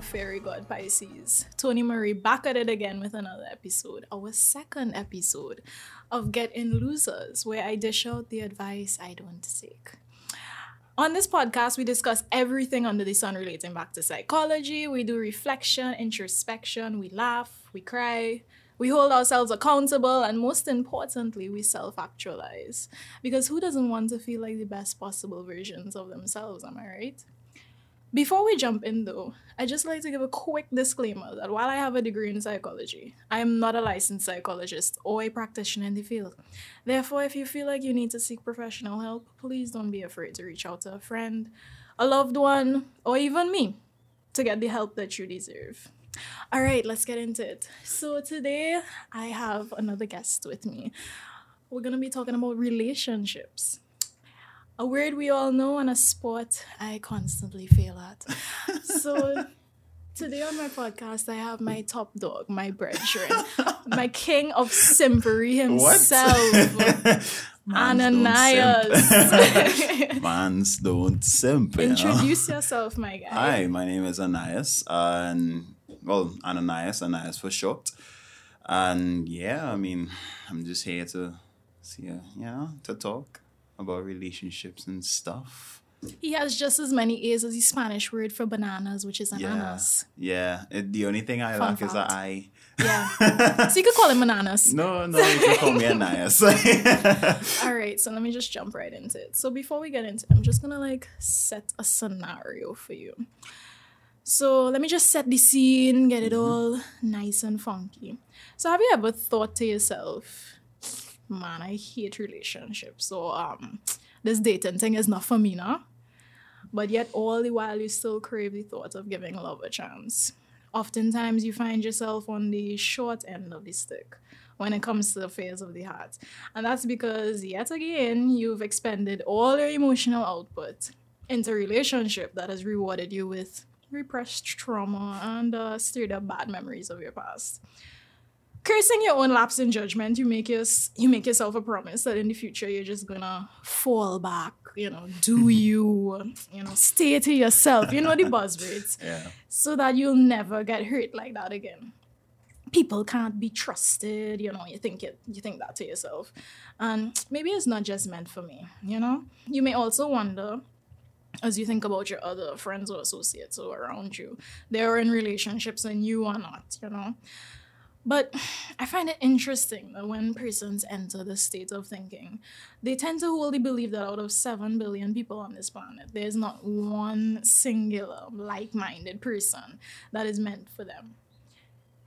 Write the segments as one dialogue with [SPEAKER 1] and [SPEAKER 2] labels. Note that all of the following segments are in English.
[SPEAKER 1] fairy god Pisces. Tony Marie back at it again with another episode, our second episode of Get In Losers, where I dish out the advice I don't seek. On this podcast, we discuss everything under the sun relating back to psychology. We do reflection, introspection, we laugh, we cry, we hold ourselves accountable, and most importantly, we self actualize. Because who doesn't want to feel like the best possible versions of themselves? Am I right? Before we jump in, though, I just like to give a quick disclaimer that while I have a degree in psychology, I am not a licensed psychologist or a practitioner in the field. Therefore, if you feel like you need to seek professional help, please don't be afraid to reach out to a friend, a loved one, or even me to get the help that you deserve. All right, let's get into it. So, today I have another guest with me. We're going to be talking about relationships. A word we all know and a sport I constantly fail at. So, today on my podcast, I have my top dog, my brethren, my king of simpery himself. Ananias.
[SPEAKER 2] Mans don't simp. you know?
[SPEAKER 1] Introduce yourself, my guy.
[SPEAKER 2] Hi, my name is Ananias, and well, Ananias, Ananias for short. And yeah, I mean, I'm just here to see, uh, you know, to talk about relationships and stuff.
[SPEAKER 1] He has just as many A's as the Spanish word for bananas, which is
[SPEAKER 2] Yeah,
[SPEAKER 1] ananas.
[SPEAKER 2] yeah. It, the only thing I
[SPEAKER 1] Fun
[SPEAKER 2] lack is
[SPEAKER 1] fact.
[SPEAKER 2] that I.
[SPEAKER 1] Yeah. so you could call him bananas.
[SPEAKER 2] No, no, you can call me Ananias.
[SPEAKER 1] All right, so let me just jump right into it. So before we get into it, I'm just gonna like set a scenario for you. So let me just set the scene, get it mm-hmm. all nice and funky. So have you ever thought to yourself, man, I hate relationships. So um this dating thing is not for me now. But yet all the while you still crave the thought of giving love a chance. Oftentimes you find yourself on the short end of the stick when it comes to affairs of the heart. And that's because yet again you've expended all your emotional output into a relationship that has rewarded you with repressed trauma and uh, stirred up bad memories of your past cursing your own lapse in judgment, you make your, you make yourself a promise that in the future you're just gonna fall back, you know, do you, you know, stay to yourself, you know the buzzwords,
[SPEAKER 2] yeah.
[SPEAKER 1] so that you'll never get hurt like that again. People can't be trusted, you know. You think it, you think that to yourself, and maybe it's not just meant for me, you know. You may also wonder as you think about your other friends or associates who are around you, they're in relationships and you are not, you know. But I find it interesting that when persons enter this state of thinking, they tend to wholly believe that out of 7 billion people on this planet, there's not one singular like minded person that is meant for them.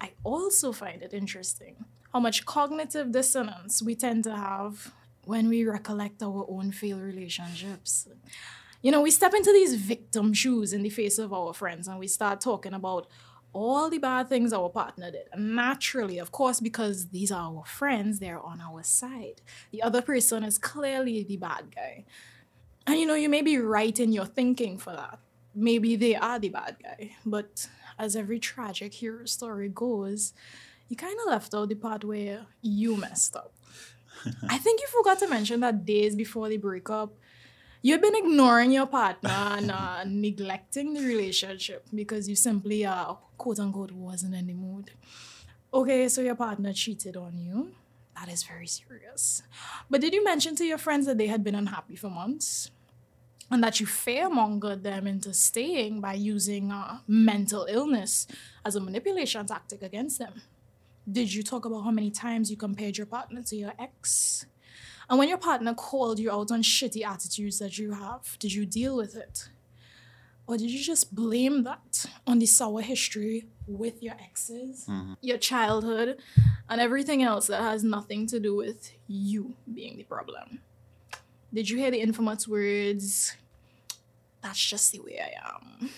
[SPEAKER 1] I also find it interesting how much cognitive dissonance we tend to have when we recollect our own failed relationships. You know, we step into these victim shoes in the face of our friends and we start talking about all the bad things our partner did. Naturally, of course, because these are our friends, they're on our side. The other person is clearly the bad guy. And you know, you may be right in your thinking for that. Maybe they are the bad guy. But as every tragic hero story goes, you kind of left out the part where you messed up. I think you forgot to mention that days before the breakup, you've been ignoring your partner and uh, neglecting the relationship because you simply, uh, quote unquote, wasn't in the mood. Okay, so your partner cheated on you. That is very serious. But did you mention to your friends that they had been unhappy for months? And that you fearmongered them into staying by using uh, mental illness as a manipulation tactic against them? Did you talk about how many times you compared your partner to your ex? And when your partner called you out on shitty attitudes that you have, did you deal with it? Or did you just blame that on the sour history with your exes, mm-hmm. your childhood, and everything else that has nothing to do with you being the problem? Did you hear the infamous words, that's just the way I am?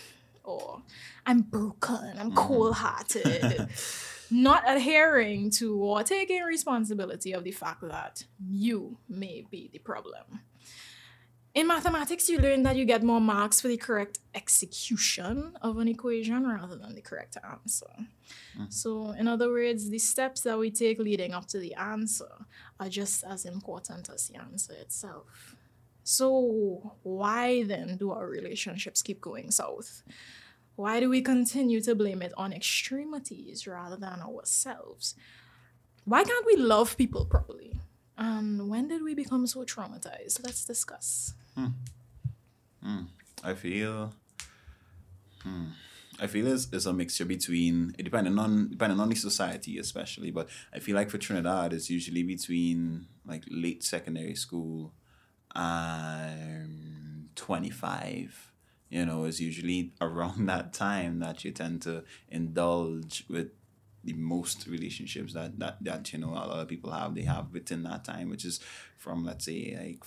[SPEAKER 1] Or I'm broken, I'm mm-hmm. cold hearted. Not adhering to or taking responsibility of the fact that you may be the problem. In mathematics, you learn that you get more marks for the correct execution of an equation rather than the correct answer. Mm-hmm. So, in other words, the steps that we take leading up to the answer are just as important as the answer itself. So, why then do our relationships keep going south? Why do we continue to blame it on extremities rather than ourselves? Why can't we love people properly? And when did we become so traumatized? Let's discuss.
[SPEAKER 2] I feel. Hmm, I feel it's, it's a mixture between depending on depending on the society especially, but I feel like for Trinidad it's usually between like late secondary school and twenty five. You know, it's usually around that time that you tend to indulge with the most relationships that, that that you know a lot of people have they have within that time, which is from let's say like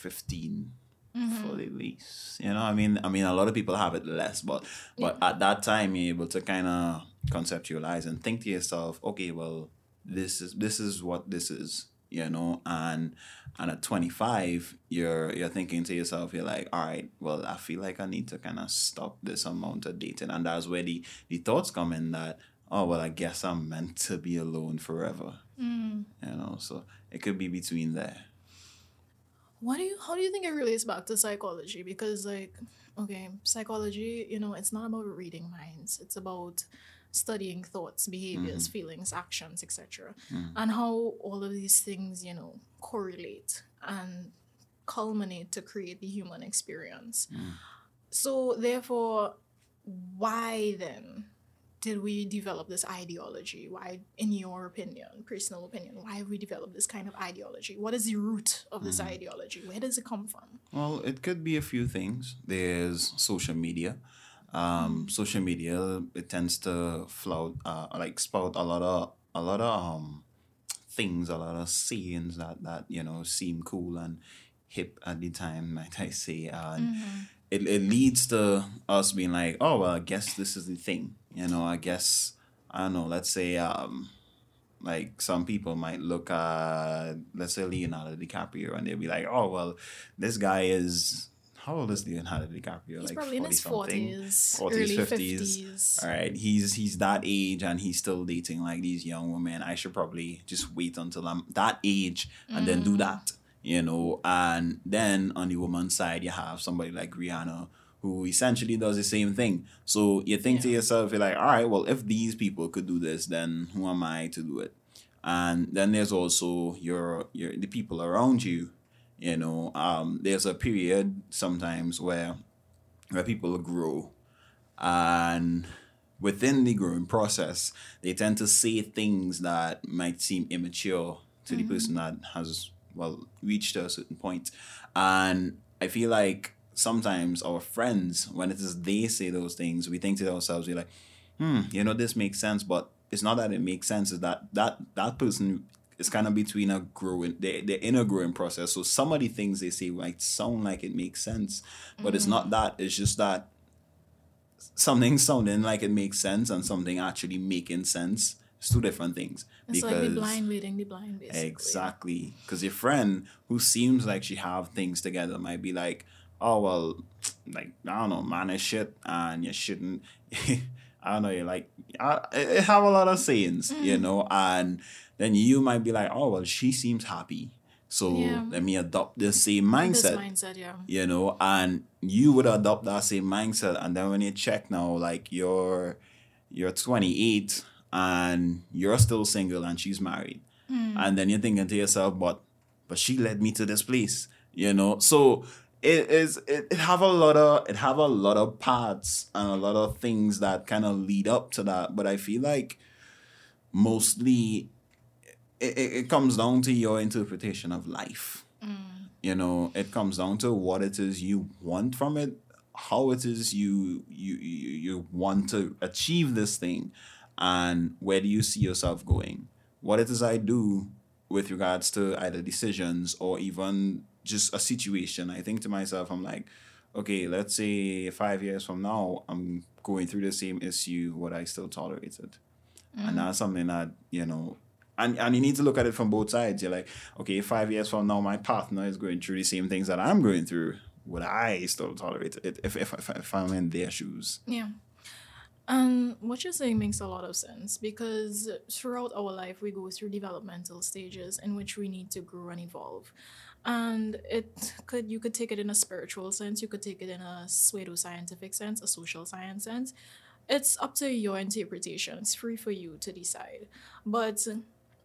[SPEAKER 2] 15 for mm-hmm. the least. You know, I mean, I mean, a lot of people have it less, but but at that time, you're able to kind of conceptualize and think to yourself, okay, well, this is this is what this is, you know, and and at 25, you're you're thinking to yourself, you're like, all right, well, I feel like I need to kind of stop this amount of dating, and that's where the the thoughts come in that. Oh well, I guess I'm meant to be alone forever. Mm. You know, so it could be between there.
[SPEAKER 1] What do you how do you think it relates back to psychology? Because like, okay, psychology, you know, it's not about reading minds. It's about studying thoughts, behaviors, mm-hmm. feelings, actions, etc. Mm. And how all of these things, you know, correlate and culminate to create the human experience. Mm. So therefore, why then did we develop this ideology? Why, in your opinion, personal opinion, why have we developed this kind of ideology? What is the root of this ideology? Where does it come from?
[SPEAKER 2] Well, it could be a few things. There's social media. Um, social media it tends to flout, uh, like spout a lot of a lot of um, things, a lot of sayings that that you know seem cool and hip at the time, might I say, and it it leads to us being like, oh well, I guess this is the thing. You know, I guess I don't know. Let's say um, like some people might look at let's say Leonardo DiCaprio and they'll be like, oh well, this guy is how old is Leonardo DiCaprio?
[SPEAKER 1] He's
[SPEAKER 2] like
[SPEAKER 1] probably in his
[SPEAKER 2] 40-something?
[SPEAKER 1] 40s,
[SPEAKER 2] 40s,
[SPEAKER 1] early
[SPEAKER 2] 50s.
[SPEAKER 1] 50s.
[SPEAKER 2] All right, he's he's that age and he's still dating like these young women. I should probably just wait until I'm that age and then
[SPEAKER 1] Mm.
[SPEAKER 2] do that, you know. And then on the woman's side, you have somebody like Rihanna who essentially does the same thing. So you think to yourself, you're like, all right, well, if these people could do this, then who am I to do it? And then there's also your your the people around you. You know, um, there's a period sometimes where where people grow and within the growing process they tend to say things that might seem immature to the person that has well reached a certain point and i feel like sometimes our friends when it is they say those things we think to ourselves we're like hmm you know this makes sense but it's not that it makes sense is that that that person is kind of between a growing they they're in a growing process. So some of the things they say might sound like it makes sense but it's not that it's just that something sounding like it makes sense and something actually making sense. It's two different things
[SPEAKER 1] It's like the blind leading the blind, basically.
[SPEAKER 2] exactly because your friend who seems like she have things together might be like oh well like i don't know man is shit and you shouldn't i don't know you're like I, it have a lot of sayings
[SPEAKER 1] Mm.
[SPEAKER 2] you know and then you might be like oh well she seems happy so
[SPEAKER 1] Yeah.
[SPEAKER 2] let me adopt the same
[SPEAKER 1] This
[SPEAKER 2] mindset
[SPEAKER 1] mindset, yeah.
[SPEAKER 2] you know, and you would adopt that same mindset. And then when you check now, like you're you're 28 and you're still single and she's married, and then you're thinking to yourself, but but she led me to this place, you know. So it is it, it have a lot of it have a lot of parts and a lot of things that kind of lead up to that. But I feel like mostly it, it, it comes down to your interpretation of life mm. you know it comes down to what it is you want from it how it is you you you, you want to achieve this thing and where do you see yourself going what it is i do with regards to either decisions or even just a situation. I think to myself i'm like okay let's say five years from now i'm going through the same issue what i still tolerate it and mm-hmm. that's something that you know and, and you need to look at it from both sides. You're like okay five years from now my partner is going through the same things that i'm going through. Would i still tolerate it if, if, if, if i'm in their shoes?
[SPEAKER 1] Yeah. And what you're saying makes a lot of sense because throughout our life, we go through developmental stages in which we need to grow and evolve. And it could you could take it in a spiritual sense you could take it in a pseudo-scientific sense a social science sense it's up to your interpretation it's free for you to decide but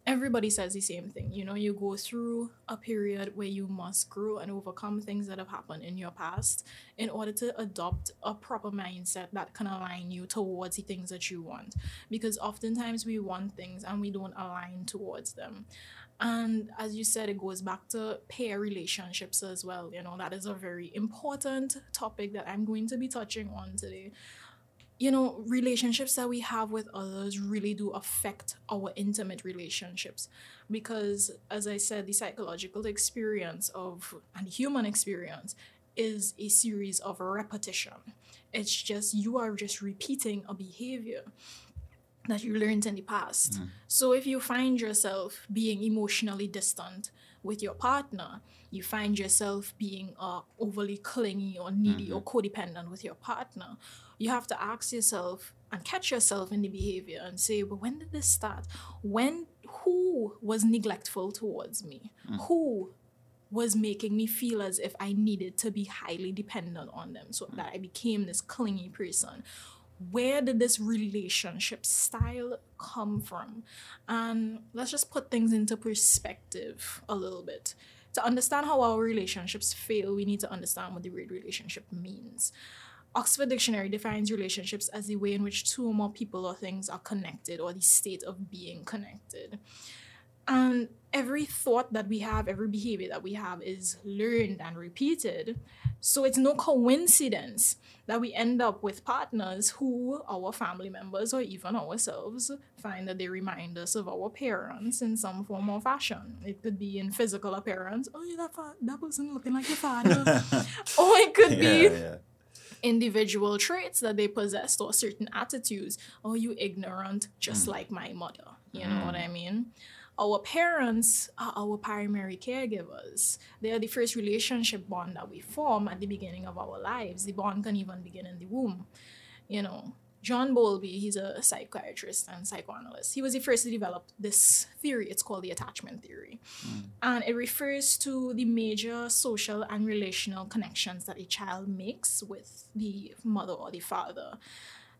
[SPEAKER 1] everybody says the same thing. You know, you go through a period where you must grow and overcome things that have happened in your past in order to adopt a proper mindset that can align you towards the things that you want. Because oftentimes we want things and we don't align towards them. And as you said, it goes back to pair relationships as well. You know, that is a very important topic that I'm going to be touching on today you know, relationships that we have with others really do affect our intimate relationships. Because, as I said, the psychological experience of and human experience is a series of repetition. It's just you are just repeating a behavior that you learned in the past. Mm. So if you find yourself being emotionally distant with your partner, you find yourself being uh, overly clingy or needy mm-hmm. or codependent with your partner, you have to ask yourself and catch yourself in the behavior and say, but when did this start? When, who was neglectful towards me? Mm. Who was making me feel as if I needed to be highly dependent on them so mm. that I became this clingy person? Where did this relationship style come from? And let's just put things into perspective a little bit. To understand how our relationships fail, we need to understand what the word relationship means. Oxford Dictionary defines relationships as the way in which two or more people or things are connected or the state of being connected. And every thought that we have, every behavior that we have is learned and repeated. So it's no coincidence that we end up with partners who our family members or even ourselves find that they remind us of our parents in some form or fashion. It could be in physical appearance. Oh, yeah, that, fa- that person looking like your father. or it could yeah, be. Yeah individual traits that they possessed or certain attitudes. Oh, you ignorant, just mm. like my mother. You know what I mm. mean? Our parents are our primary caregivers. They are the first relationship bond that we form at the beginning of our lives. The bond can even begin in the womb. You know, John Bowlby, he's a psychiatrist and psychoanalyst. He was the first to develop this theory. It's called the attachment theory. Mm. And it refers to the major social and relational connections that a child makes with the mother or the father.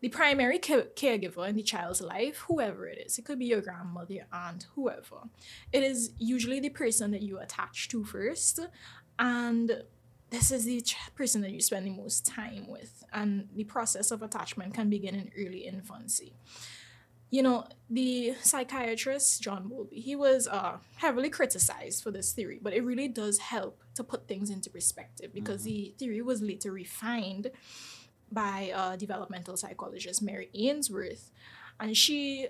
[SPEAKER 1] The primary ca- caregiver in the child's life, whoever it is, it could be your grandmother, your aunt, whoever. It is usually the person that you attach to first. And this is the person that you spend the most time with. And the process of attachment can begin in early infancy. You know, the psychiatrist, John Bowlby, he was uh, heavily criticized for this theory, but it really does help to put things into perspective because mm-hmm. the theory was later refined by uh, developmental psychologist Mary Ainsworth. And she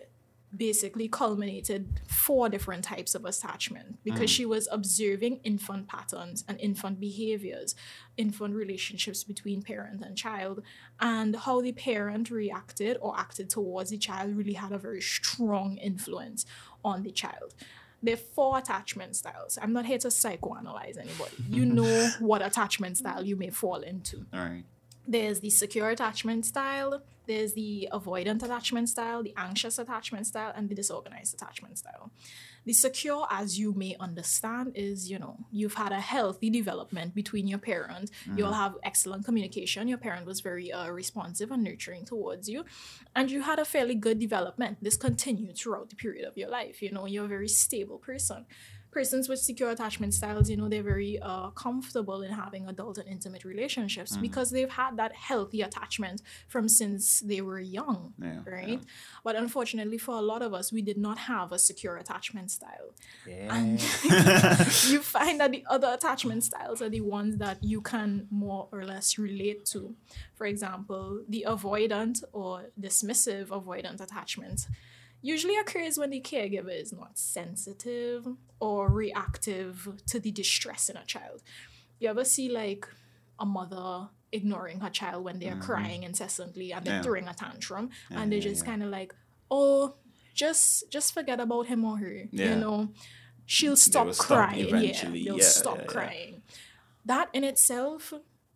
[SPEAKER 1] basically culminated four different types of attachment because mm. she was observing infant patterns and infant behaviors, infant relationships between parent and child, and how the parent reacted or acted towards the child really had a very strong influence on the child. There are four attachment styles. I'm not here to psychoanalyze anybody. You know what attachment style you may fall into.
[SPEAKER 2] All right.
[SPEAKER 1] There's the secure attachment style, there's the avoidant attachment style, the anxious attachment style, and the disorganized attachment style. The secure, as you may understand, is you know, you've had a healthy development between your parent. Mm-hmm. You'll have excellent communication. Your parent was very uh, responsive and nurturing towards you, and you had a fairly good development. This continued throughout the period of your life. You know, you're a very stable person persons with secure attachment styles, you know, they're very uh, comfortable in having adult and intimate relationships mm-hmm. because they've had that healthy attachment from since they were young, yeah, right? Yeah. But unfortunately, for a lot of us, we did not have a secure attachment style. Yeah. And you find that the other attachment styles are the ones that you can more or less relate to. For example, the avoidant or dismissive avoidant attachment usually occurs when the caregiver is not sensitive or reactive to the distress in a child. You ever see like a mother ignoring her child when they're mm-hmm. crying incessantly and they're yeah. throwing a tantrum yeah, and they're yeah, just kind of like, oh, just just forget about him or her. You know, she'll stop crying. Stop yeah, they'll stop crying. That in itself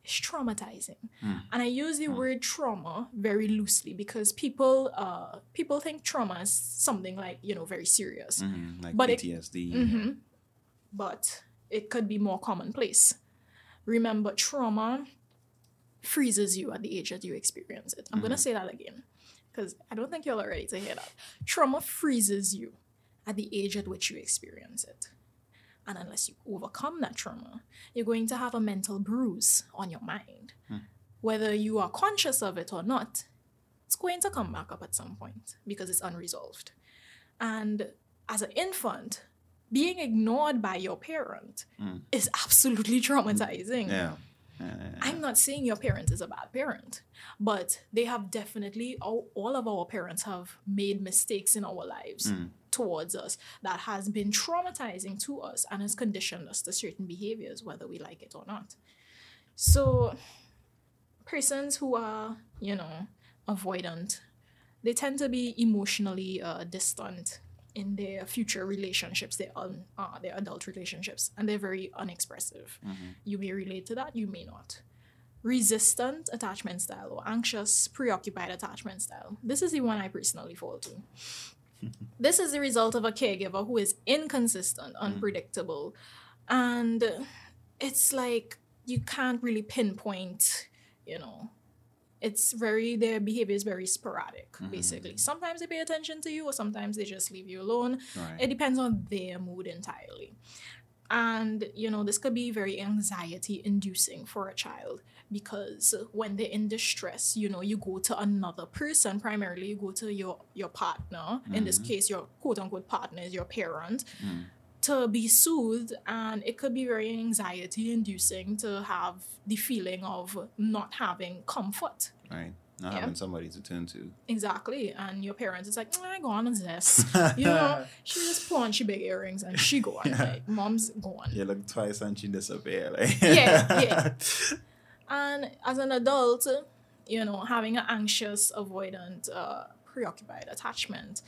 [SPEAKER 1] is traumatizing. Mm. And I use the mm. word trauma very loosely because people uh people think trauma is something like, you know, very serious.
[SPEAKER 2] Mm-hmm. Like but PTSD. It, mm-hmm.
[SPEAKER 1] But it could be more commonplace. Remember, trauma freezes you at the age that you experience it. I'm going to say that again because I don't think you're all ready to hear that. Trauma freezes you at the age at which you experience it. And unless you overcome that trauma, you're going to have a mental bruise on your mind. Hmm. Whether you are conscious of it or not, it's going to come back up at some point because it's unresolved. And as an infant, being ignored by your parent hmm. is absolutely traumatizing.
[SPEAKER 2] Yeah. Yeah, yeah.
[SPEAKER 1] I'm not saying your parent is a bad parent, but they have definitely, all, all of our parents have made mistakes in our lives hmm. Towards us that has been traumatizing to us and has conditioned us to certain behaviors, whether we like it or not. So, persons who are, you know, avoidant, they tend to be emotionally uh, distant in their future relationships, their un, uh, their adult relationships, and they're very unexpressive. You may relate to that, you may not. Resistant attachment style or anxious, preoccupied attachment style. This is the one I personally fall to. This is the result of a caregiver who is inconsistent, hmm. unpredictable, and it's like you can't really pinpoint, you know, it's very their behavior is very sporadic hmm. basically. Sometimes they pay attention to you or sometimes they just leave you alone.
[SPEAKER 2] Right.
[SPEAKER 1] it depends on their mood entirely. And you know this could be very anxiety inducing for a child because when they're in distress you know you go to another person primarily you go to your your partner in this mm-hmm. case your quote unquote partner is your parent mm. to be soothed and it could be very anxiety inducing to have the feeling of not having comfort
[SPEAKER 2] Right. Not
[SPEAKER 1] Yeah.
[SPEAKER 2] having somebody to turn to.
[SPEAKER 1] exactly and your parents is like mm, I go on with this you know she just put on she big earrings and she go on like mom's gone
[SPEAKER 2] You look twice and she disappear. Like.
[SPEAKER 1] Yeah, yeah. and as an adult you know having an anxious avoidant uh, preoccupied attachment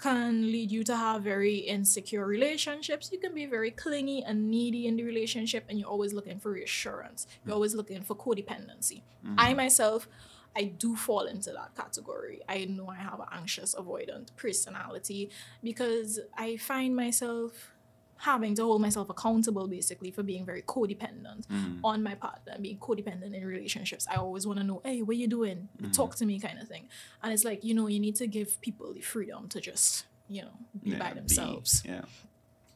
[SPEAKER 1] can lead you to have very insecure relationships. You can be very clingy and needy in the relationship and you're always looking for reassurance. You're always looking for codependency. I myself I do fall into that category. I know I have an anxious, avoidant personality because I find myself having to hold myself accountable basically for being very codependent on my partner, being codependent in relationships. I always want to know, hey, what are you doing? Talk to me, kind of thing. And it's like, you know, you need to give people the freedom to just, you know, be
[SPEAKER 2] Yeah,
[SPEAKER 1] by
[SPEAKER 2] be-
[SPEAKER 1] themselves.
[SPEAKER 2] yeah.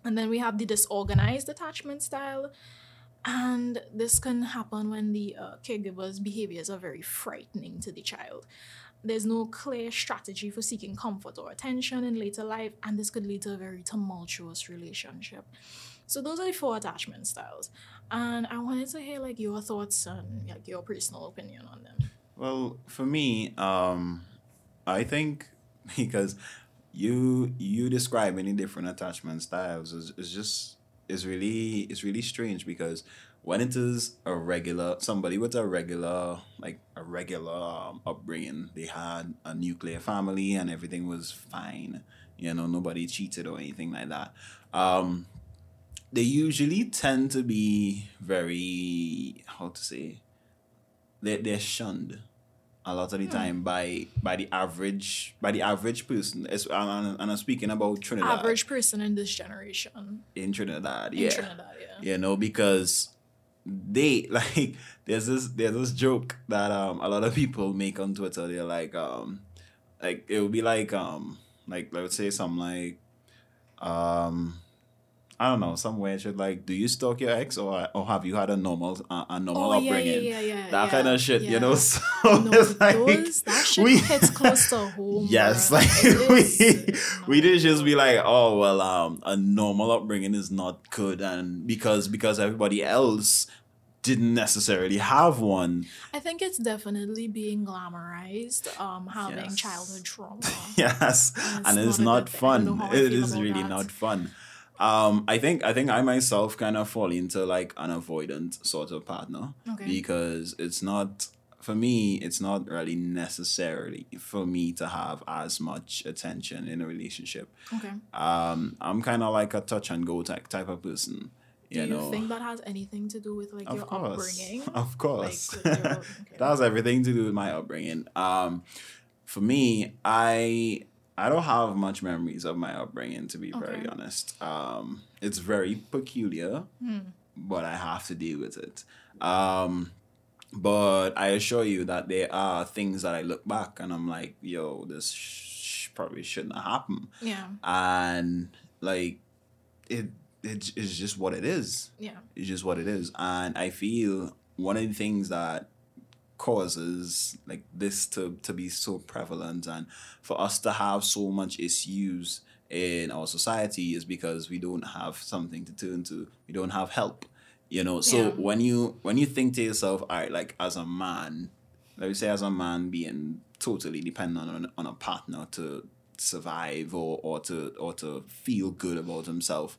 [SPEAKER 1] And then we have the disorganized attachment style. And this can happen when the uh, caregiver's behaviors are very frightening to the child. There's no clear strategy for seeking comfort or attention in later life, and this could lead to a very tumultuous relationship. So those are the four attachment styles, and I wanted to hear like your thoughts and like your personal opinion on them.
[SPEAKER 2] Well, for me, um, I think because you you describe the different attachment styles is, is just is really it's really strange because when it is a regular somebody with a regular like a regular um, upbringing, they had a nuclear family and everything was fine. You know, nobody cheated or anything like that. Um, they usually tend to be very how to say they they're shunned a lot of the time by by the average by the average person. It's, and, and- I'm speaking about Trinidad
[SPEAKER 1] Average person in this generation
[SPEAKER 2] in Trinidad.
[SPEAKER 1] in Trinidad, yeah.
[SPEAKER 2] you know because they like there's this there's this joke that um a lot of people make on Twitter. They're like um like it would be like um like let's say something like um. I don't know. Somewhere should like, do you stalk your ex or or have you had a normal uh, a normal
[SPEAKER 1] Oh yeah, yeah,
[SPEAKER 2] upbringing?
[SPEAKER 1] yeah, yeah.
[SPEAKER 2] that
[SPEAKER 1] yeah,
[SPEAKER 2] kind of shit, you know. So
[SPEAKER 1] No,
[SPEAKER 2] it's like
[SPEAKER 1] those, that shit
[SPEAKER 2] we-
[SPEAKER 1] hits close to home.
[SPEAKER 2] Yes, like we
[SPEAKER 1] is-
[SPEAKER 2] we didn't just be like, oh well, um, a normal upbringing is not good, and because because everybody else didn't necessarily have one.
[SPEAKER 1] I think it's definitely being glamorized. Um, having
[SPEAKER 2] Yes.
[SPEAKER 1] childhood trauma.
[SPEAKER 2] yes,
[SPEAKER 1] And
[SPEAKER 2] and
[SPEAKER 1] it's
[SPEAKER 2] it's
[SPEAKER 1] not
[SPEAKER 2] not
[SPEAKER 1] good thing. I don't know
[SPEAKER 2] fun. It is really
[SPEAKER 1] that.
[SPEAKER 2] not fun. Um, I think I think I myself kind of fall into like an avoidant sort of partner
[SPEAKER 1] Okay.
[SPEAKER 2] because it's not for me. It's not really necessarily for me to have as much attention in a relationship.
[SPEAKER 1] Okay.
[SPEAKER 2] Um, I'm kind of like a touch and go type type of person.
[SPEAKER 1] Do
[SPEAKER 2] You
[SPEAKER 1] you
[SPEAKER 2] know,
[SPEAKER 1] think that has anything to do with like your
[SPEAKER 2] course,
[SPEAKER 1] upbringing?
[SPEAKER 2] of course,
[SPEAKER 1] Like, your- okay.
[SPEAKER 2] that has everything to do with my upbringing. Um, for me, I I don't have much memories of my upbringing, to be very honest. Um, it's very peculiar,
[SPEAKER 1] Hmm.
[SPEAKER 2] but I have to deal with it. Um, but I assure you that there are things that I look back and I'm like, yo, this sh- probably shouldn't have happened.
[SPEAKER 1] Yeah.
[SPEAKER 2] And like, it it is just what it is.
[SPEAKER 1] Yeah.
[SPEAKER 2] It's just what it is. And I feel one of the things that causes like this to, to be so prevalent and for us to have so much issues in our society is because we don't have something to turn to. We don't have help. You know, so
[SPEAKER 1] Yeah.
[SPEAKER 2] when you when you think to yourself, all right, like as a man, let me say as a man being totally dependent on, on a partner to survive or, or to or to feel good about himself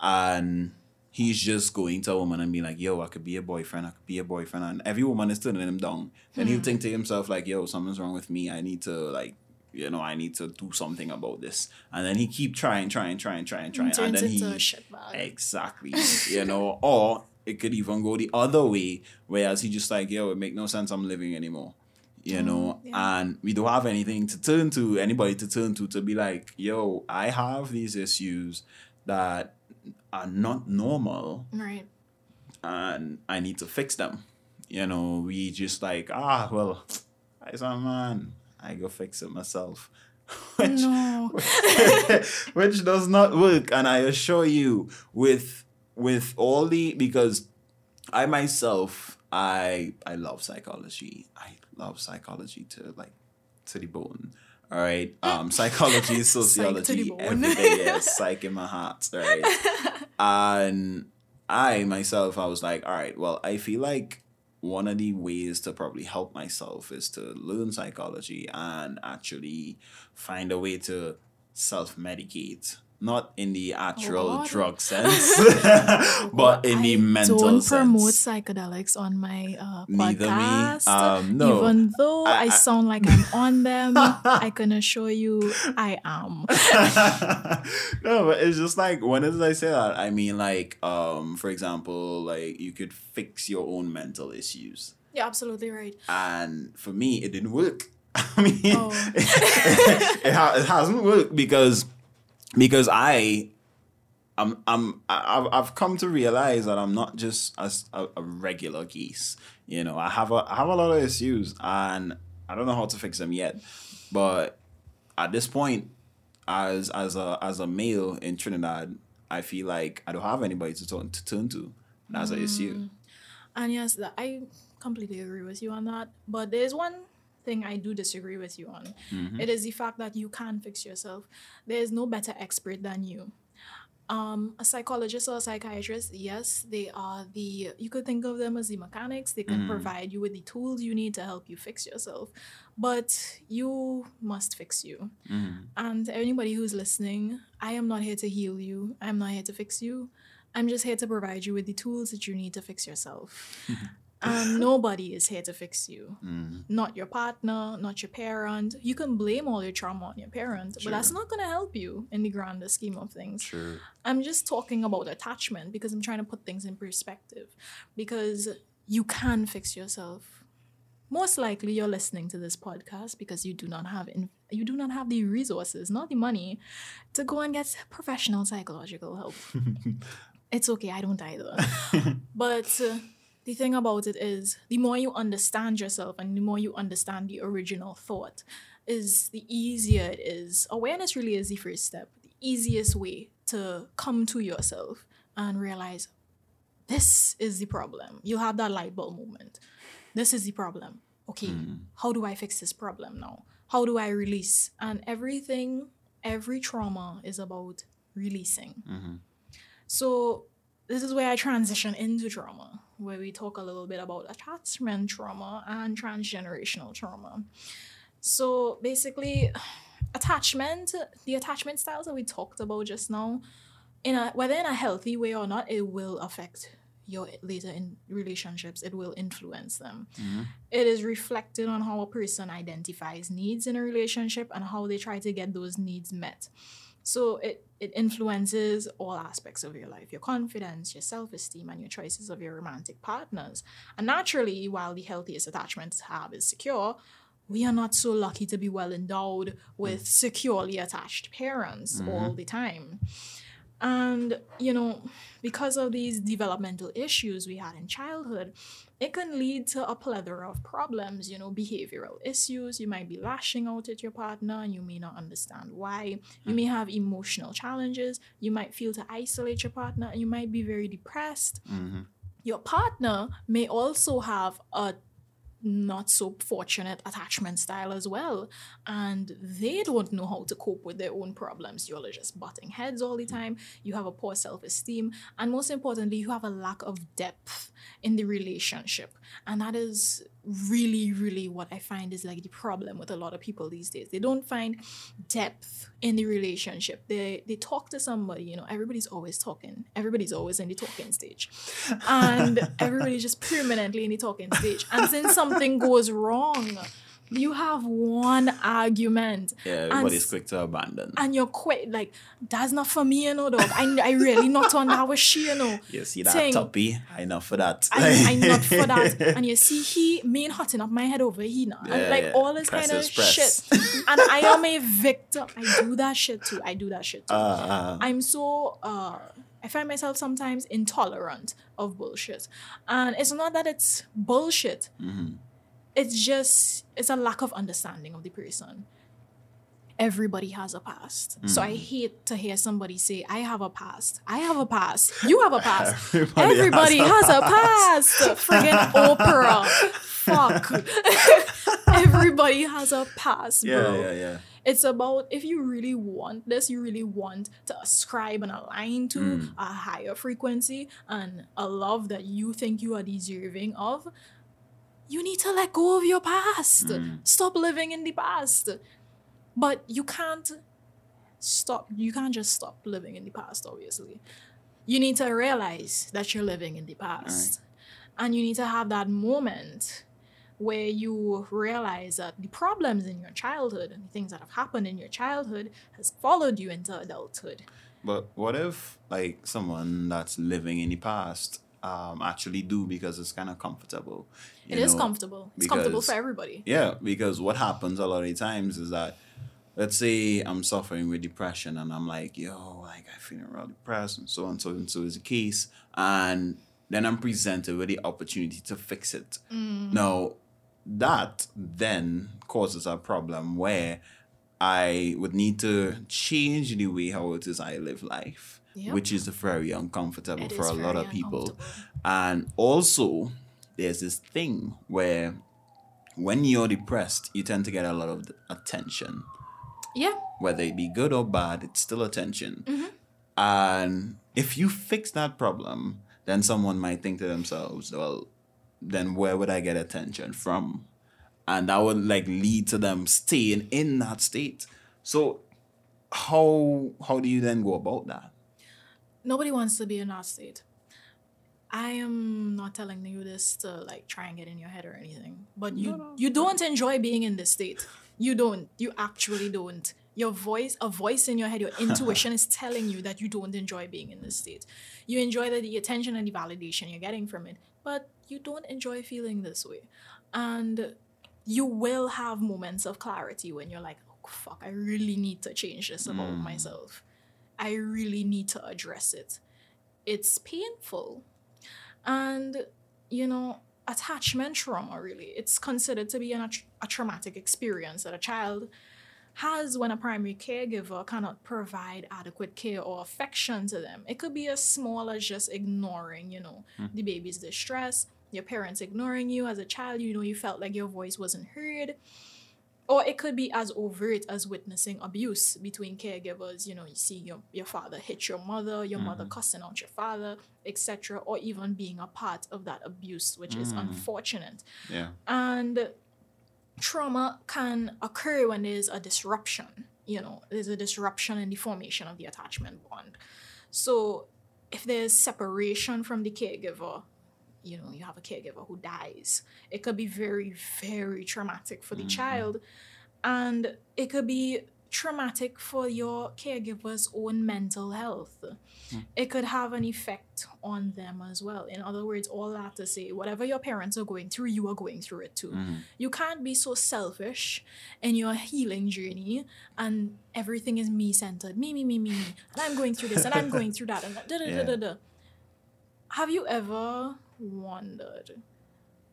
[SPEAKER 2] and he's just going to a woman and being like yo i could be a boyfriend i could be a boyfriend and every woman is turning him down then he'll think to himself like yo something's wrong with me i need to like you know i need to do something about this and then he keep trying trying trying trying trying and
[SPEAKER 1] Turns
[SPEAKER 2] then he. Exactly. you know, or it could even go the other way, whereas he just like, yo, it make no sense I'm living anymore. You know,
[SPEAKER 1] yeah.
[SPEAKER 2] and we don't have anything to turn to, anybody to turn to to be like, yo, I have these issues that are not normal
[SPEAKER 1] Right.
[SPEAKER 2] and I need to fix them. You know, we just like, ah, well, I a man, I go fix it myself. Which
[SPEAKER 1] No.
[SPEAKER 2] which does not work and i assure you with with all the because i myself i i love psychology i love psychology to like to the bone all right? Um psychology sociology everything yes psych in my heart right? And i myself i was like all right well i feel like one of the ways to probably help myself is to learn psychology and actually find a way to self-medicate not in the actual
[SPEAKER 1] What?
[SPEAKER 2] drug sense but in the
[SPEAKER 1] I
[SPEAKER 2] mental
[SPEAKER 1] don't
[SPEAKER 2] sense
[SPEAKER 1] promote psychedelics on my uh,
[SPEAKER 2] Neither me.
[SPEAKER 1] podcast.
[SPEAKER 2] Um, no.
[SPEAKER 1] Even though
[SPEAKER 2] I-
[SPEAKER 1] I,
[SPEAKER 2] I-
[SPEAKER 1] sound like I'm on them, I can assure you I am.
[SPEAKER 2] no, but it's just like when did I say that? I mean, like, um, for example, like you could fix your own mental issues,
[SPEAKER 1] You're absolutely right.
[SPEAKER 2] and for me, it didn't work. I mean,
[SPEAKER 1] Oh.
[SPEAKER 2] it, ha- it hasn't worked because because I. I'm, I'm, I've, I've come to realize that I'm not just a, a regular geese. You know, I have a, I have a lot of issues, and I don't know how to fix them yet. But at this point, as as a as a male in Trinidad, I feel like I don't have anybody to turn to turn to. That's an issue. Mm.
[SPEAKER 1] And yes, I completely agree with you on that. But there's one thing I do disagree with you on. Mm-hmm. It is the fact that you can fix yourself. There is no better expert than you. Um, a psychologist or a psychiatrist, yes, they are the you could think of them as the mechanics. They can mm. provide you with the tools you need to help you fix yourself. But you must fix you. Mm-hmm. And anybody who's listening, I am not here to heal you. I'm not here to fix you. I'm just here to provide you with the tools that you need to fix yourself. Mm-hmm. And nobody is here to fix you. Not your partner, not your parent. You can blame all your trauma on your parent, but that's not going to help you in the grander scheme of things.
[SPEAKER 2] Sure.
[SPEAKER 1] I'm just talking about attachment because I'm trying to put things in perspective. Because you can fix yourself. Most likely, you're listening to this podcast because you do not have in, you do not have the resources, not the money, to go and get professional psychological help. it's okay, I don't either. but uh, the thing about it is, the more you understand yourself and the more you understand the original thought, is the easier it is. Awareness really is the first step, the easiest way to come to yourself and realize this is the problem. You'll have that light bulb moment. This is the problem. Okay, hmm. how do I fix this problem now? How do I release? And everything, every trauma is about releasing. Mm-hmm. So this is where I transition into trauma, where we talk a little bit about attachment trauma and transgenerational trauma. So basically, attachment, the attachment styles that we talked about just now, in a whether in a healthy way or not, it will affect your later in relationships. It will influence them. Mm-hmm. It is reflected on how a person identifies needs in a relationship and how they try to get those needs met. So it, it influences all aspects of your life your confidence, your self esteem, and your choices of your romantic partners. And naturally, while the healthiest attachment to have is secure, we are not so lucky to be well endowed with mm. securely attached parents all mm-hmm. the time. And, you know, because of these developmental issues we had in childhood, it can lead to a plethora of problems, you know, behavioral issues. You might be lashing out at your partner and you may not understand why. You may have emotional challenges. You might feel to isolate your partner and you might be very depressed. Mm-hmm. Your partner may also have a not so fortunate attachment style as well. And they don't know how to cope with their own problems. You're just butting heads all the hmm. time. You have a poor self esteem. And most importantly, you have a lack of depth in the relationship. And that is really, really what I find is like the problem with a lot of people these days. They don't find depth in the relationship. They they talk to somebody, you know, everybody's always talking. Everybody's always in the talking stage. And everybody's just permanently in the talking stage. And since something goes wrong, you have one argument.
[SPEAKER 2] Yeah,
[SPEAKER 1] and
[SPEAKER 2] everybody's quick to abandon.
[SPEAKER 1] and you're quick, like that's not for me, you know, dog. I, I really not on that was she, you know.
[SPEAKER 2] You see that
[SPEAKER 1] thing.
[SPEAKER 2] tuppy? I enough for that.
[SPEAKER 1] I, I'm not for that. And you see, he mean hotting up my head over here now. and like
[SPEAKER 2] yeah.
[SPEAKER 1] all this
[SPEAKER 2] Press
[SPEAKER 1] kind of
[SPEAKER 2] press.
[SPEAKER 1] shit. and I am a victim. I do that shit too. I do that shit too.
[SPEAKER 2] Uh,
[SPEAKER 1] I'm so uh I find myself sometimes intolerant of bullshit. And it's not that it's bullshit. It's just it's a lack of understanding of the person. Everybody has a past. So I hate to hear somebody say, I have a past. I have a past. You have a past.
[SPEAKER 2] Everybody
[SPEAKER 1] Everybody,
[SPEAKER 2] has
[SPEAKER 1] has, a past. Friggin' Oprah. Fuck. Everybody has a past,
[SPEAKER 2] yeah,
[SPEAKER 1] bro.
[SPEAKER 2] yeah, yeah.
[SPEAKER 1] It's about if you really want this, you really want to ascribe and align to
[SPEAKER 2] Mm.
[SPEAKER 1] a higher frequency and a love that you think you are deserving of, you need to let go of your past.
[SPEAKER 2] Mm.
[SPEAKER 1] Stop living in the past. But you can't stop, you can't just stop living in the past, obviously. You need to realize that you're living in the past. And you need to have that moment where you realize that the problems in your childhood and the things that have happened in your childhood has followed you into adulthood.
[SPEAKER 2] But what if like someone that's living in the past um actually do because it's kind of comfortable?
[SPEAKER 1] It is
[SPEAKER 2] know?
[SPEAKER 1] comfortable. It's comfortable for everybody.
[SPEAKER 2] Yeah, because what happens a lot of the times is that let's say I'm suffering with depression and I'm like, yo, like I feeling real depressed and so on, so and so is the case. And then I'm presented with the opportunity to fix it. Now, that then causes a problem where I would need to change the way how it is I live life,
[SPEAKER 1] Yep.
[SPEAKER 2] which is very uncomfortable
[SPEAKER 1] It
[SPEAKER 2] for a lot of people. And also, there's this thing where when you're depressed, you tend to get a lot of attention.
[SPEAKER 1] Yeah.
[SPEAKER 2] Whether it be good or bad, it's still attention.
[SPEAKER 1] Mm-hmm.
[SPEAKER 2] And if you fix that problem, then someone might think to themselves, well, then where would I get attention from? And that would like lead to them staying in that state. So how how do you then go about that?
[SPEAKER 1] Nobody wants to be in that state. I am not telling you this to like try and get in your head or anything, but you you don't enjoy being in this state. You don't. You actually don't. Your voice, a voice in your head, your intuition is telling you that you don't enjoy being in this state. You enjoy the, the attention and the validation you're getting from it, but you don't enjoy feeling this way. And you will have moments of clarity when you're like, oh fuck, I really need to change this about hmm. myself. I really need to address it. It's painful. And, you know, attachment trauma really, it's considered to be an, a traumatic experience that a child has when a primary caregiver cannot provide adequate care or affection to them. It could be as small as just ignoring, you know, hmm. the baby's distress, your parents ignoring you as a child, you know, you felt like your voice wasn't heard. Or it could be as overt as witnessing abuse between caregivers. You know, you see your, your father hit your mother, your mother mm-hmm. cussing out your father, etc. Or even being a part of that abuse, which is mm. unfortunate.
[SPEAKER 2] Yeah.
[SPEAKER 1] And trauma can occur when there's a disruption. You know, there's a disruption in the formation of the attachment bond. So if there's separation from the caregiver, you know, you have a caregiver who dies, it could be very, very traumatic for the mm-hmm. child. And it could be traumatic for your caregiver's own mental health. Hmm. It could have an effect on them as well. In other words, all that to say, whatever your parents are going through, you are going through it too. Mm-hmm. You can't be so selfish in your healing journey and everything is me centered. Me, me, me, me, me. And I'm going through this and I'm going through that and da, da, da, da, da. Have you ever wondered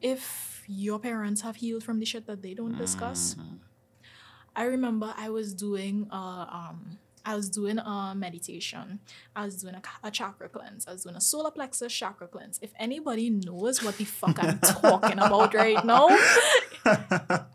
[SPEAKER 1] if your parents have healed from the shit that they don't discuss? I remember I was doing a um I was doing a meditation. I was doing a, a chakra cleanse. I was doing a solar plexus chakra cleanse. If anybody knows what the fuck I'm talking about right now,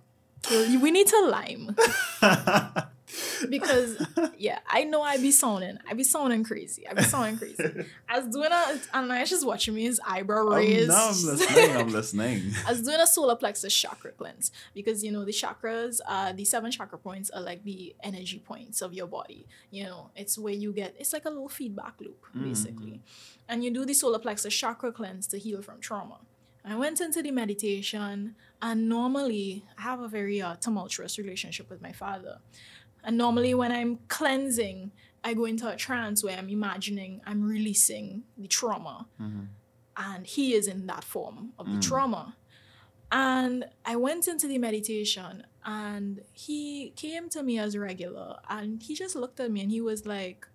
[SPEAKER 1] we need to lime. because yeah, I know I be sounding, I be sounding crazy. I be sounding crazy. I was doing a, and I just watching me his eyebrow
[SPEAKER 2] Oh,
[SPEAKER 1] raised.
[SPEAKER 2] no, I'm listening. I'm listening.
[SPEAKER 1] I was doing a solar plexus chakra cleanse because you know the chakras, uh, the seven chakra points are like the energy points of your body. You know, it's where you get it's like a little feedback loop basically, and you do the solar plexus chakra cleanse to heal from trauma. I went into the meditation, and normally I have a very uh, tumultuous relationship with my father. And normally, when I'm cleansing, I go into a trance where I'm imagining I'm releasing the trauma mm-hmm. and he is in that form of the mm. trauma. And I went into the meditation and he came to me as a regular and he just looked at me and he was like,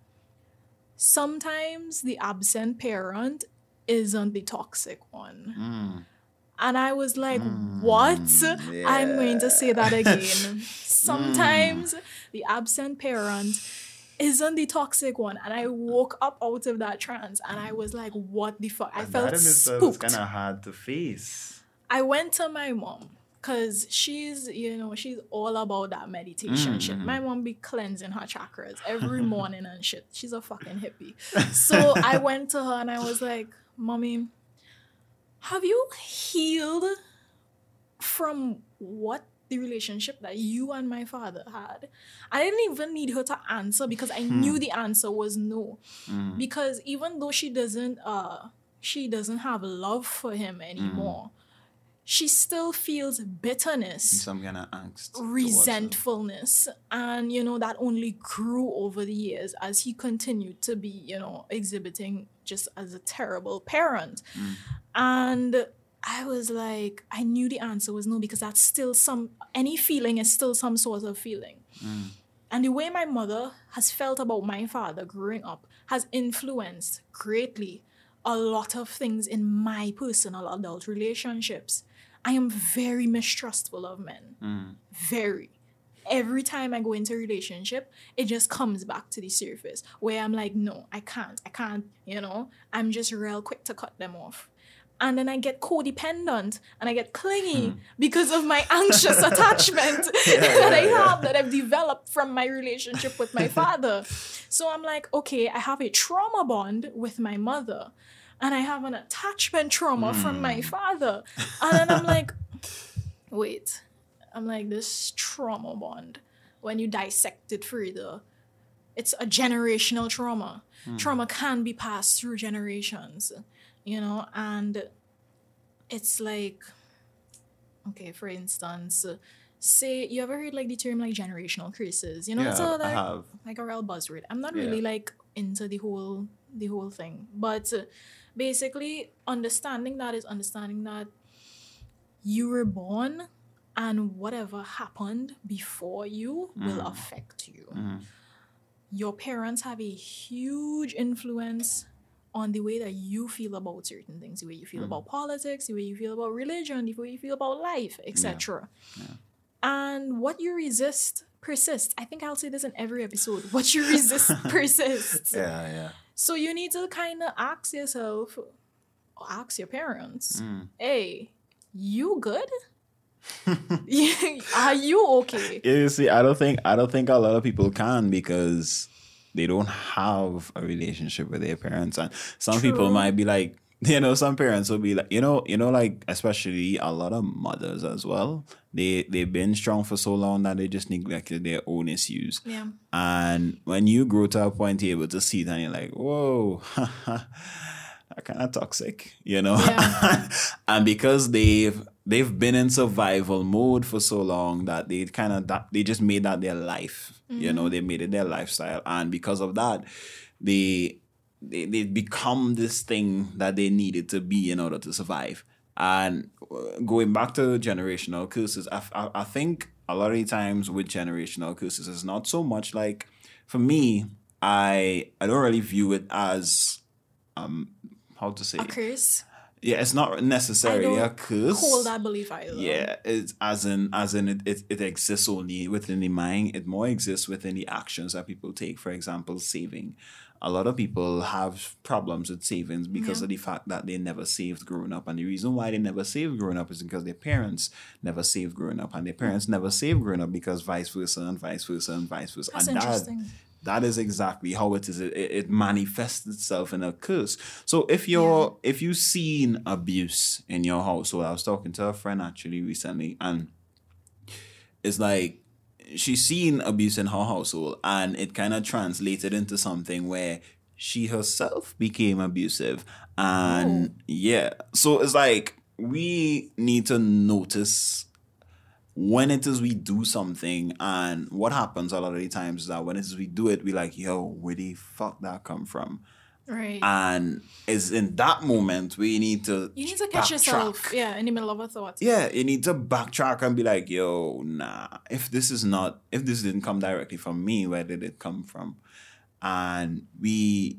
[SPEAKER 1] Sometimes the absent parent isn't the toxic one. Mm. And I was like, What? Mm, I'm going to say that again. Sometimes mm. the absent parent isn't the toxic one. And I woke up out of that trance and I was like, What the fuck? I felt
[SPEAKER 2] itself is
[SPEAKER 1] spooked.
[SPEAKER 2] kind of hard to face.
[SPEAKER 1] I went to my mom because she's, you know, she's all about that meditation mm, shit. My mom be cleansing her chakras every morning and shit. She's a fucking hippie. So I went to her and I was like, Mommy, have you healed from what the relationship that you and my father had? I didn't even need her to answer because I knew the answer was no. Because even though she doesn't uh she doesn't have love for him anymore, she still feels bitterness
[SPEAKER 2] Some kind of angst.
[SPEAKER 1] resentfulness and you know that only grew over the years as he continued to be you know exhibiting just as a terrible parent mm. and i was like i knew the answer was no because that's still some any feeling is still some sort of feeling mm. and the way my mother has felt about my father growing up has influenced greatly a lot of things in my personal adult relationships. I am very mistrustful of men. Mm. Very. Every time I go into a relationship, it just comes back to the surface where I'm like, no, I can't. I can't, you know, I'm just real quick to cut them off. And then I get codependent and I get clingy hmm. because of my anxious attachment that I have that I've developed from my relationship with my father. So I'm like, okay, I have a trauma bond with my mother and I have an attachment trauma from my father. And then I'm like, wait, I'm like, this trauma bond, when you dissect it further, it's a generational trauma. Trauma can be passed through generations, you know, and it's like, okay, for instance, say you ever heard like the term like generational curses, you know, it's
[SPEAKER 2] Yeah,
[SPEAKER 1] a,
[SPEAKER 2] I
[SPEAKER 1] like,
[SPEAKER 2] have.
[SPEAKER 1] like a real buzzword. I'm not
[SPEAKER 2] Yeah.
[SPEAKER 1] really like into the whole the whole thing, but uh, basically understanding that is understanding that you were born and whatever happened before you will mm. affect you. Mm. Your parents have a huge influence on the way that you feel about certain things, the way you feel mm. about politics, the way you feel about religion, the way you feel about life, etc. And what you resist persists. I think I'll say this in every episode. What you resist persists.
[SPEAKER 2] Yeah, yeah.
[SPEAKER 1] So you need to kind of ask yourself, or ask your parents, mm. hey, you good? Are you okay?
[SPEAKER 2] You see, I don't think I don't think a lot of people can because they don't have a relationship with their parents, and some people might be like, you know, some parents will be like, you know, you know, like especially a lot of mothers as well. They they've been strong for so long that they just neglected their own issues.
[SPEAKER 1] Yeah.
[SPEAKER 2] And when you grow to a point, you're able to see it, and you're like, whoa. kind of toxic, you know,
[SPEAKER 1] Yeah.
[SPEAKER 2] and because they've they've been in survival mode for so long that they kind of that they just made that their life. You know, mm-hmm. they made it their lifestyle, and because of that, they they they become this thing that they needed to be in order to survive. And uh, going back to generational curses, I, I, I think a lot of the times with generational curses, it's not so much like for me. I I don't really view it as um how to say
[SPEAKER 1] A curse.
[SPEAKER 2] yeah, it's not necessarily a curse.
[SPEAKER 1] hold that belief either.
[SPEAKER 2] Yeah, it's as in as in it, it, it exists only within the mind. It more exists within the actions that people take. For example, saving. A lot of people have problems with savings because
[SPEAKER 1] Yeah.
[SPEAKER 2] of the fact that they never saved growing up. And the reason why they never saved growing up is because their parents never saved growing up. And their parents never saved growing up because vice versa and vice versa and vice versa.
[SPEAKER 1] That's
[SPEAKER 2] and that,
[SPEAKER 1] interesting.
[SPEAKER 2] that is exactly how it is. It, it manifests itself in a curse. So if you're if you've seen abuse in your household, I was talking to a friend actually recently, and it's like she's seen abuse in her household, and it kind of translated into something where she herself became abusive, and oh. yeah, so it's like we need to notice when it is we do something and what happens a lot of the times is that when it is we do it we like yo where the fuck that come from
[SPEAKER 1] Right.
[SPEAKER 2] and it's in that moment we need to
[SPEAKER 1] you need to catch
[SPEAKER 2] backtrack.
[SPEAKER 1] yourself. Yeah, in the middle of a thought.
[SPEAKER 2] yeah you need to backtrack and be like yo nah if this is not if this didn't come directly from me where did it come from and we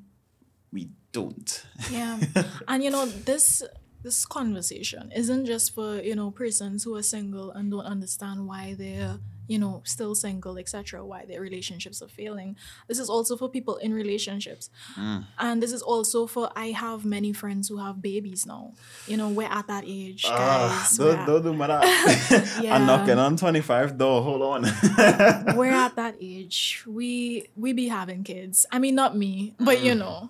[SPEAKER 2] we don't
[SPEAKER 1] Yeah. and you know, this this conversation isn't just for, you know, persons who are single and don't understand why they're, you know, still single, etc., why their relationships are failing. This is also for people in relationships. Mm. And this is also for I have many friends who have babies now. You know, we're at that age, ah, guys.
[SPEAKER 2] Ah,
[SPEAKER 1] we're,
[SPEAKER 2] don't,
[SPEAKER 1] at,
[SPEAKER 2] don't do my that.
[SPEAKER 1] Yeah.
[SPEAKER 2] I'm knocking on 25 though Hold on.
[SPEAKER 1] we're at that age. We we be having kids. I mean not me, but you mm. know.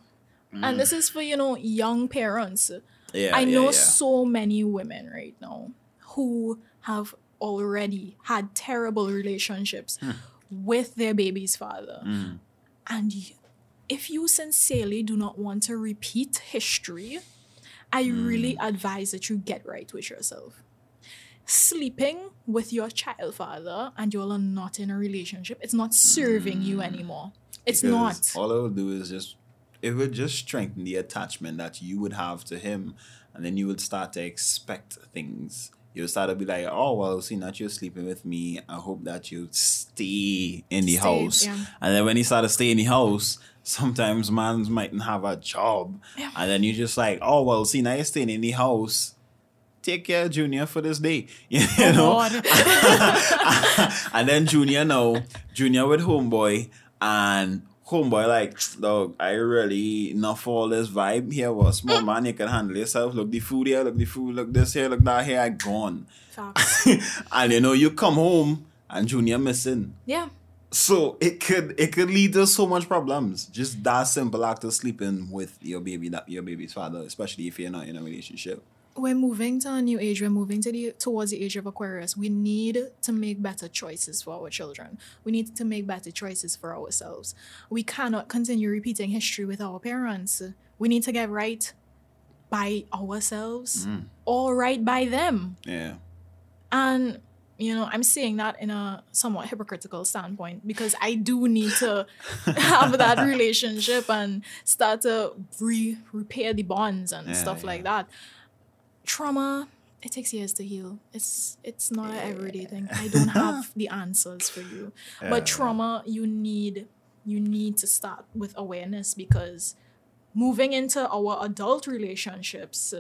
[SPEAKER 1] Mm. And this is for, you know, young parents.
[SPEAKER 2] Yeah,
[SPEAKER 1] I know
[SPEAKER 2] yeah.
[SPEAKER 1] so many women right now who have already had terrible relationships
[SPEAKER 2] Hmm.
[SPEAKER 1] with their baby's father. And if you sincerely do not want to repeat history, I really
[SPEAKER 2] Hmm.
[SPEAKER 1] advise that you get right with yourself. Sleeping with your child father and you all are not in a relationship, it's not serving you anymore. It's
[SPEAKER 2] Hmm. Because
[SPEAKER 1] not.
[SPEAKER 2] All it will do is just it would just strengthen the attachment that you would have to him, and then you would start to expect things. You'll start to be like, oh well, seeing that you're sleeping with me, I hope that you stay in the
[SPEAKER 1] Stay,
[SPEAKER 2] house.
[SPEAKER 1] yeah.
[SPEAKER 2] And then when you start to stay in the house, sometimes mans mightn't have a job,
[SPEAKER 1] Yeah.
[SPEAKER 2] and then you're just like, oh well, see now you're staying in the house. Take care, Junior, for this day. You
[SPEAKER 1] Oh,
[SPEAKER 2] know, and then Junior no, Junior with Homeboy, and Homeboy like, dog, I really not for all this vibe here. Was small man, you can handle yourself. Look the food here, look the food, look this here, look that here, I gone. And you know, you come home and Junior missing.
[SPEAKER 1] yeah.
[SPEAKER 2] So it could it could lead to so much problems. Just that simple act of sleeping with your baby, that your baby's father, especially if you're not in a relationship.
[SPEAKER 1] We're moving to a new age. We're moving to the towards the age of Aquarius. We need to make better choices for our children. We need to make better choices for ourselves. We cannot continue repeating history with our parents. We need to get right by ourselves mm. or right by them.
[SPEAKER 2] Yeah.
[SPEAKER 1] And you know, I'm saying that in a somewhat hypocritical standpoint because I do need to have that relationship and start to re- repair the bonds and
[SPEAKER 2] Yeah,
[SPEAKER 1] stuff
[SPEAKER 2] yeah.
[SPEAKER 1] like that. Trauma, it takes years to heal. It's it's not an everyday thing. I don't have the answers for you.
[SPEAKER 2] Yeah.
[SPEAKER 1] But trauma, you need you need to start with awareness because moving into our adult relationships,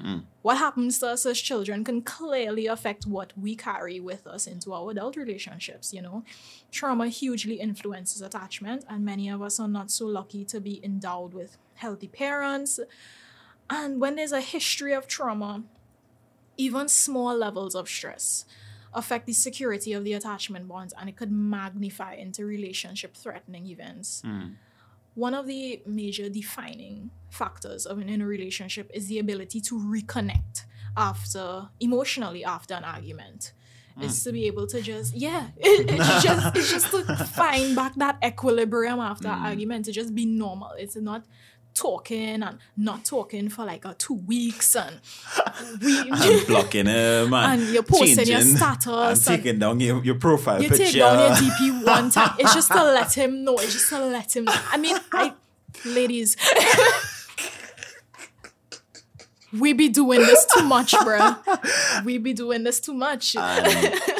[SPEAKER 1] hmm. what happens to us as children can clearly affect what we carry with us into our adult relationships, you know. Trauma hugely influences attachment, and many of us are not so lucky to be endowed with healthy parents. And when there's a history of trauma, even small levels of stress affect the security of the attachment bonds and it could magnify into relationship threatening events. Hmm. One of the major defining factors of an inner relationship is the ability to reconnect after emotionally after an argument. Hmm. Is to be able to just yeah, it- it's just it's just to find back that equilibrium after an argument to just be normal. It's not talking and not talking for like uh, two weeks and we
[SPEAKER 2] and blocking him and,
[SPEAKER 1] And you're posting your status
[SPEAKER 2] and taking down your, your profile
[SPEAKER 1] you
[SPEAKER 2] picture.
[SPEAKER 1] take down your DP one time. It's just to let him know. It's just to let him know. I mean, I, ladies, we be doing this too much, bro. We be doing this too much.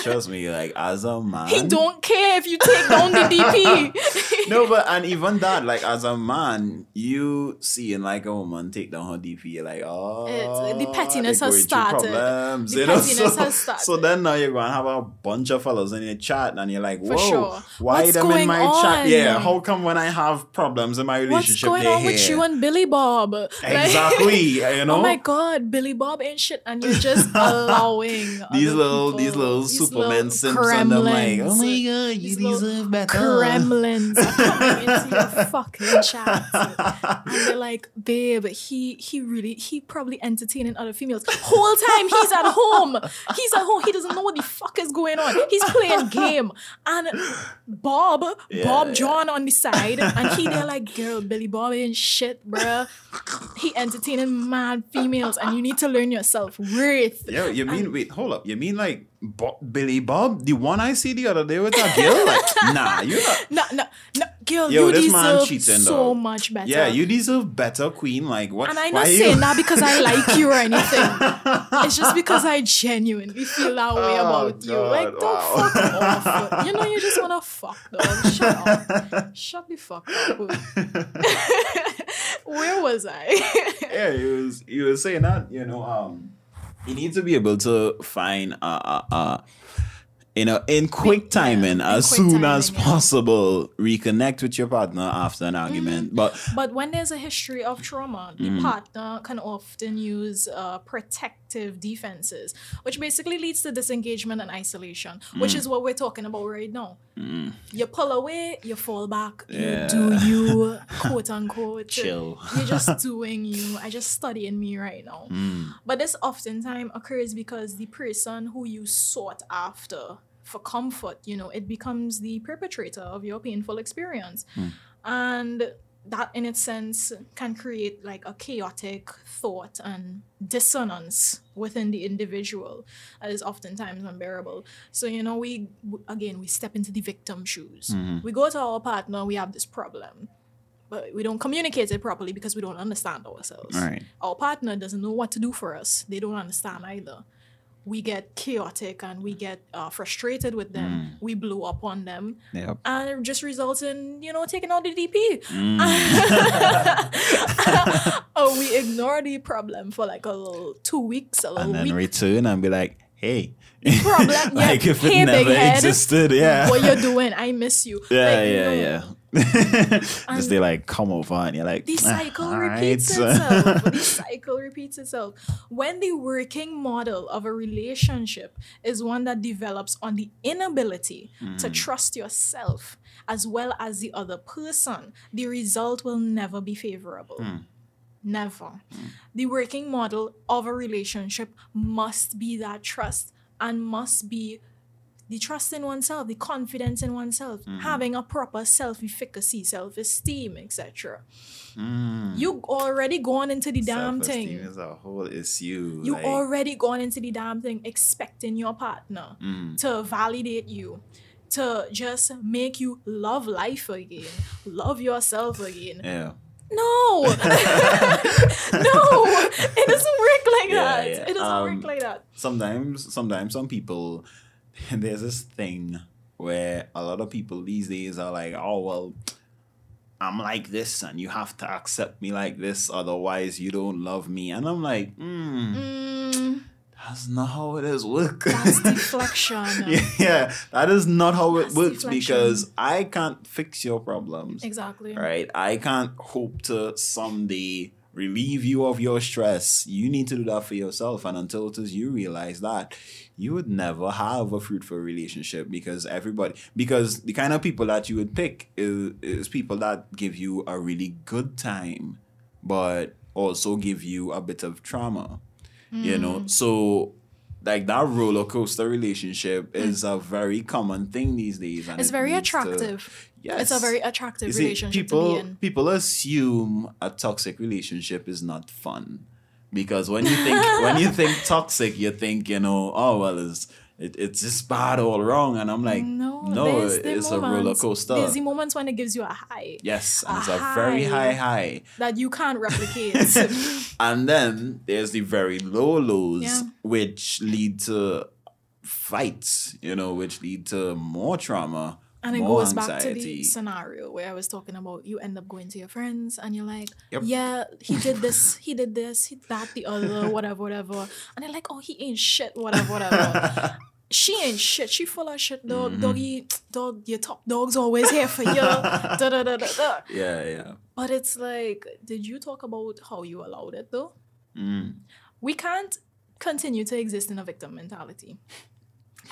[SPEAKER 2] Trust me, like as a man,
[SPEAKER 1] he don't care if you take down the DP.
[SPEAKER 2] No, but and even that, like as a man, you seeing like a woman take down her DP, you're like, oh,
[SPEAKER 1] It's- the oh,
[SPEAKER 2] pettiness
[SPEAKER 1] has started.
[SPEAKER 2] Problems,
[SPEAKER 1] The
[SPEAKER 2] you know?
[SPEAKER 1] pettiness
[SPEAKER 2] so,
[SPEAKER 1] has started.
[SPEAKER 2] so then now you're gonna have a bunch of fellows in your chat, and you're like, whoa,
[SPEAKER 1] sure.
[SPEAKER 2] why
[SPEAKER 1] What's
[SPEAKER 2] them in my chat?
[SPEAKER 1] on?
[SPEAKER 2] Yeah, how come when I have problems in my relationship,
[SPEAKER 1] What's
[SPEAKER 2] going
[SPEAKER 1] on with you and Billy Bob? Like-
[SPEAKER 2] exactly, you know.
[SPEAKER 1] Oh my God, Billy Bob ain't shit, and you're just allowing
[SPEAKER 2] these little,
[SPEAKER 1] people-
[SPEAKER 2] these little
[SPEAKER 1] these
[SPEAKER 2] Superman
[SPEAKER 1] little
[SPEAKER 2] simps, and I'm like, oh my god, you
[SPEAKER 1] These little
[SPEAKER 2] deserve better.
[SPEAKER 1] Gremlins are coming into your fucking chat, and they're like, "Babe, he he really he probably entertaining other females. Whole time he's at home, he's at home. He doesn't know what the fuck is going on. He's playing game, and Bob, Bob
[SPEAKER 2] Yeah.
[SPEAKER 1] John on the side, and he there like, girl, Billy Bob ain't shit, bruh. He entertaining mad females, and you need to learn yourself worth.
[SPEAKER 2] Yeah, you mean wait, hold up. You mean like Bo- Billy Bob, the one I see the other day with that girl? Like, nah, you not.
[SPEAKER 1] No, no, no, girl,
[SPEAKER 2] Yo,
[SPEAKER 1] you
[SPEAKER 2] this man
[SPEAKER 1] deserve
[SPEAKER 2] cheating,
[SPEAKER 1] so much better.
[SPEAKER 2] Yeah, you deserve better, Queen. Like what?
[SPEAKER 1] And I'm not
[SPEAKER 2] you-
[SPEAKER 1] saying that because I like you or anything. it's just because I genuinely feel that way
[SPEAKER 2] Oh,
[SPEAKER 1] about you. Like, don't
[SPEAKER 2] wow.
[SPEAKER 1] fuck off. You know, you just wanna fuck, dog. Shut up. Shut the fuck up. Where was I?
[SPEAKER 2] yeah, you was you was saying that you know um you need to be able to find uh uh, uh you know in quick
[SPEAKER 1] yeah,
[SPEAKER 2] timing
[SPEAKER 1] in
[SPEAKER 2] as
[SPEAKER 1] quick
[SPEAKER 2] soon as
[SPEAKER 1] timing, yeah.
[SPEAKER 2] possible reconnect with your partner after an argument but
[SPEAKER 1] But when there's a history of trauma, the
[SPEAKER 2] Mm.
[SPEAKER 1] partner can often use uh, protective defenses, which basically leads to disengagement and isolation, which
[SPEAKER 2] Mm.
[SPEAKER 1] is what we're talking about right now. You pull away, you fall back,
[SPEAKER 2] Yeah.
[SPEAKER 1] you do you, quote unquote.
[SPEAKER 2] Chill.
[SPEAKER 1] You're just doing you. I just studying me right now.
[SPEAKER 2] Mm.
[SPEAKER 1] But this oftentimes occurs because the person who you sought after for comfort, you know, it becomes the perpetrator of your painful experience. And that in its sense can create like a chaotic thought and dissonance within the individual that is oftentimes unbearable. So, you know, we again we step into the victim shoes. Mm-hmm. We go to our partner, we have this problem. But we don't communicate it properly because we don't understand ourselves.
[SPEAKER 2] Right.
[SPEAKER 1] Our partner doesn't know what to do for us. They don't understand either. We get chaotic and we get uh, frustrated with them. We blow up on them
[SPEAKER 2] Yep.
[SPEAKER 1] and it just results in you know taking out the DP. oh, we ignore the problem for like a little two weeks, a little
[SPEAKER 2] and then
[SPEAKER 1] week.
[SPEAKER 2] return and be like hey
[SPEAKER 1] Problem, yeah.
[SPEAKER 2] like if it
[SPEAKER 1] Hey,
[SPEAKER 2] never
[SPEAKER 1] big head.
[SPEAKER 2] existed yeah
[SPEAKER 1] what you're doing? I miss you.
[SPEAKER 2] yeah
[SPEAKER 1] Like,
[SPEAKER 2] yeah
[SPEAKER 1] no.
[SPEAKER 2] yeah just they like come over and you're like
[SPEAKER 1] The
[SPEAKER 2] "Ah,
[SPEAKER 1] cycle
[SPEAKER 2] all
[SPEAKER 1] repeats
[SPEAKER 2] right."
[SPEAKER 1] itself. the cycle repeats itself. When the working model of a relationship is one that develops on the inability
[SPEAKER 2] Mm.
[SPEAKER 1] to trust yourself as well as the other person, the result will never be favorable.
[SPEAKER 2] Hmm.
[SPEAKER 1] Never. The working model of a relationship must be that trust and must be the trust in oneself, the confidence in oneself,
[SPEAKER 2] Mm-hmm.
[SPEAKER 1] having a proper self-efficacy, self-esteem, etc.
[SPEAKER 2] Mm.
[SPEAKER 1] You already gone into the damn thing.
[SPEAKER 2] Self-esteem is a whole issue
[SPEAKER 1] You
[SPEAKER 2] like,
[SPEAKER 1] already gone into the damn thing expecting your partner
[SPEAKER 2] Mm.
[SPEAKER 1] to validate you, to just make you love life again, love yourself again.
[SPEAKER 2] yeah
[SPEAKER 1] No, no, it doesn't work like
[SPEAKER 2] Yeah,
[SPEAKER 1] that.
[SPEAKER 2] yeah.
[SPEAKER 1] It doesn't
[SPEAKER 2] Um,
[SPEAKER 1] work like that.
[SPEAKER 2] sometimes sometimes some people there's this thing where a lot of people these days are like oh well i'm like this and you have to accept me like this otherwise you don't love me and i'm like mm,
[SPEAKER 1] Mm,
[SPEAKER 2] that's not how it is work
[SPEAKER 1] that's deflection.
[SPEAKER 2] yeah, yeah, that is not how it works
[SPEAKER 1] deflection.
[SPEAKER 2] because i can't fix your problems
[SPEAKER 1] Exactly.
[SPEAKER 2] right? I can't hope to someday relieve you of your stress. You need to do that for yourself. And until it is you realize that, you would never have a fruitful relationship because everybody, because the kind of people that you would pick is, is people that give you a really good time, but also give you a bit of trauma, you know? Mm. So like that roller coaster relationship is a very common thing these days. And
[SPEAKER 1] It's
[SPEAKER 2] it
[SPEAKER 1] very
[SPEAKER 2] leads to-
[SPEAKER 1] attractive.
[SPEAKER 2] yes.
[SPEAKER 1] It's a very attractive
[SPEAKER 2] see,
[SPEAKER 1] relationship
[SPEAKER 2] people,
[SPEAKER 1] to be in.
[SPEAKER 2] People assume a toxic relationship is not fun. Because when you think when you think toxic, you think, you know, oh well it's it, it's just bad all wrong. And I'm like,
[SPEAKER 1] No,
[SPEAKER 2] no, it's a roller coaster.
[SPEAKER 1] There's the moments when it gives you a high
[SPEAKER 2] Yes, and
[SPEAKER 1] a
[SPEAKER 2] it's a very high
[SPEAKER 1] high.
[SPEAKER 2] high.
[SPEAKER 1] that you can't replicate.
[SPEAKER 2] And then there's the very low lows,
[SPEAKER 1] Yeah.
[SPEAKER 2] which lead to fights, you know, which lead to more trauma,
[SPEAKER 1] And it goes back to the scenario where I was talking about you end up going to your friends and you're like,
[SPEAKER 2] Yep.
[SPEAKER 1] yeah, he did this, he did this, he that, the other, whatever, whatever. And they're like, oh, he ain't shit, whatever, whatever. she ain't shit. She full of shit, dog.
[SPEAKER 2] Mm-hmm.
[SPEAKER 1] Doggy, dog, your top dog's always here for you. da, da, da, da, da.
[SPEAKER 2] yeah, yeah.
[SPEAKER 1] But it's like, did you talk about how you allowed it though?
[SPEAKER 2] Mm.
[SPEAKER 1] We can't continue to exist in a victim mentality.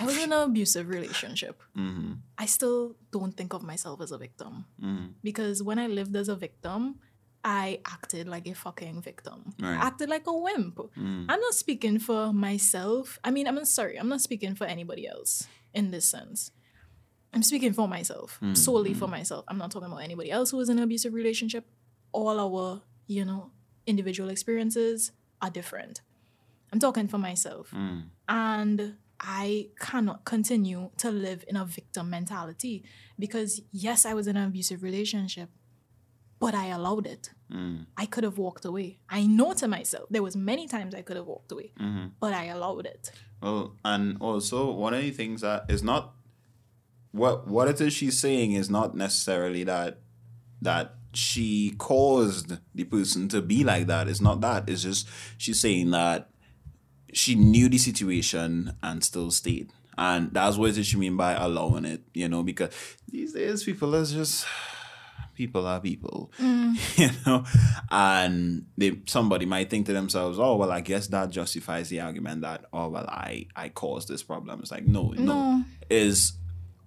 [SPEAKER 1] I was in an abusive relationship.
[SPEAKER 2] Mm-hmm.
[SPEAKER 1] I still don't think of myself as a victim
[SPEAKER 2] Mm.
[SPEAKER 1] because when I lived as a victim, I acted like a fucking victim.
[SPEAKER 2] Right.
[SPEAKER 1] I acted like a wimp.
[SPEAKER 2] Mm.
[SPEAKER 1] I'm not speaking for myself. I mean, I'm not sorry. I'm not speaking for anybody else in this sense. I'm speaking for myself,
[SPEAKER 2] Mm,
[SPEAKER 1] solely for myself. I'm not talking about anybody else who is in an abusive relationship. All our, you know, individual experiences are different. I'm talking for myself.
[SPEAKER 2] Mm.
[SPEAKER 1] And I cannot continue to live in a victim mentality because, yes, I was in an abusive relationship, but I allowed it.
[SPEAKER 2] Mm.
[SPEAKER 1] I could have walked away. I know to myself there was many times I could have walked away,
[SPEAKER 2] Mm-hmm.
[SPEAKER 1] but I allowed it.
[SPEAKER 2] Well, and also one of the things that is not what what it is she's saying is not necessarily that that she caused the person to be like that. It's not that. It's just she's saying that she knew the situation and still stayed. And that's what she mean by allowing it, you know, because these days people are just people are people, you know, and they somebody might think to themselves, oh well, I guess that justifies the argument that oh well, I I caused this problem. It's like no, no,
[SPEAKER 1] No.
[SPEAKER 2] is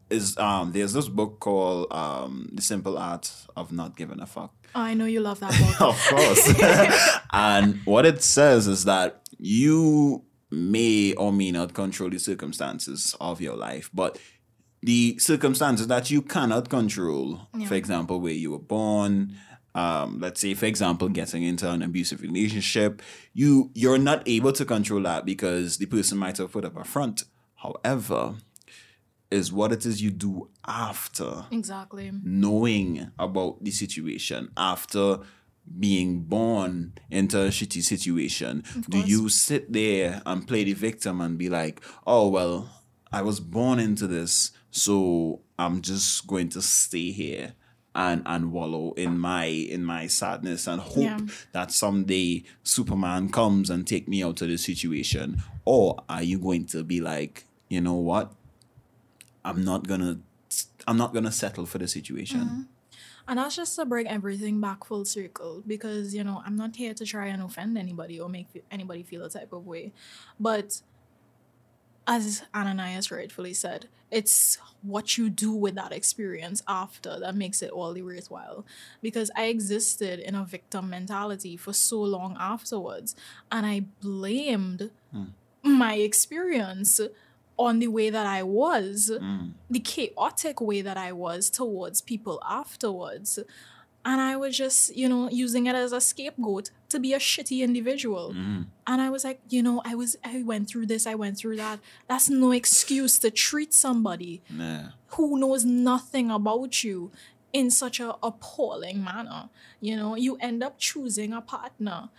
[SPEAKER 2] is um there's this book called um The Simple Art of Not Giving a Fuck.
[SPEAKER 1] Oh, I know you love that book.
[SPEAKER 2] Of course. and what it says is that you may or may not control the circumstances of your life, but the circumstances that you cannot control, for example, where you were born, um, let's say, for example, getting into an abusive relationship, you you're not able to control that because the person might have put up a front. However, is what it is you do after
[SPEAKER 1] exactly.
[SPEAKER 2] knowing about the situation after being born into a shitty situation do you sit there and play the victim and be like oh well i was born into this so i'm just going to stay here and and wallow in my in my sadness and hope
[SPEAKER 1] Yeah.
[SPEAKER 2] that someday superman comes and take me out of the situation or are you going to be like you know what i'm not gonna i'm not gonna settle for the situation mm-hmm.
[SPEAKER 1] And that's just to bring everything back full circle because, you know, I'm not here to try and offend anybody or make anybody feel a type of way. But as Ananias rightfully said, it's what you do with that experience after that makes it all the worthwhile. Because I existed in a victim mentality for so long afterwards, and I blamed hmm. my experience on the way that I was, mm. the chaotic way that I was towards people afterwards. And I was just, you know, using it as a scapegoat to be a shitty individual. Mm. And I was like, you know, I was, I went through this, I went through that. That's no excuse to treat somebody
[SPEAKER 2] Nah.
[SPEAKER 1] who knows nothing about you in such a appalling manner. You know, you end up choosing a partner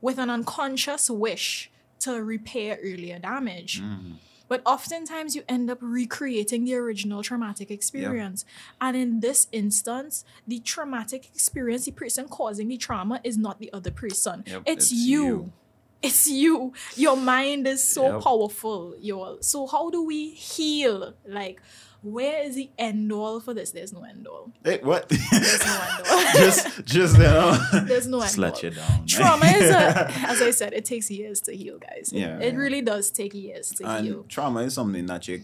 [SPEAKER 1] with an unconscious wish to repair earlier damage. Mm. But oftentimes you end up recreating the original traumatic experience. And in this instance, the traumatic experience, the person causing the trauma is not the other person.
[SPEAKER 2] Yep,
[SPEAKER 1] it's,
[SPEAKER 2] it's
[SPEAKER 1] you.
[SPEAKER 2] you.
[SPEAKER 1] It's you. Your mind is so
[SPEAKER 2] Yep.
[SPEAKER 1] powerful. Your so how do we heal? Like, where is the end all for this? There's no end all.
[SPEAKER 2] Hey, what?
[SPEAKER 1] There's no end all.
[SPEAKER 2] just, just you know,
[SPEAKER 1] There's no
[SPEAKER 2] just
[SPEAKER 1] end
[SPEAKER 2] let
[SPEAKER 1] all.
[SPEAKER 2] you down.
[SPEAKER 1] Trauma is a, as I said, it takes years to heal, guys. It-
[SPEAKER 2] Yeah,
[SPEAKER 1] it
[SPEAKER 2] yeah.
[SPEAKER 1] really does take years to heal.
[SPEAKER 2] and trauma is something that you,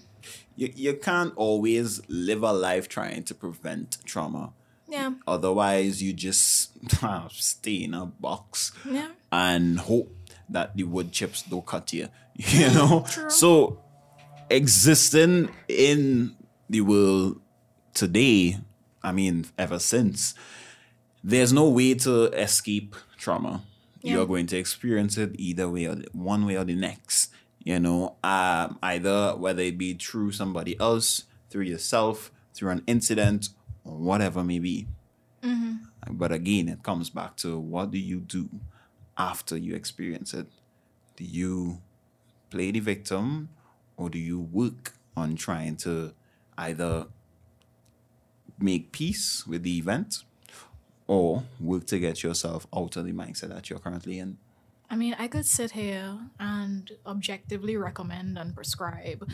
[SPEAKER 2] you you can't always live a life trying to prevent trauma.
[SPEAKER 1] Yeah,
[SPEAKER 2] Otherwise, you just ah, stay in a box
[SPEAKER 1] yeah.
[SPEAKER 2] and hope that the wood chips don't cut you. You know? True. So existing in the world today, I mean, ever since, there's no way to escape trauma.
[SPEAKER 1] Yeah.
[SPEAKER 2] You're going to experience it either way or the, one way or the next. You know, um, either whether it be through somebody else, through yourself, through an incident, or whatever may be. But again, it comes back to what do you do after you experience it? Do you play the victim or do you work on trying to either make peace with the event or work to get yourself out of the mindset that you're currently in?
[SPEAKER 1] I mean, I could sit here and objectively recommend and prescribe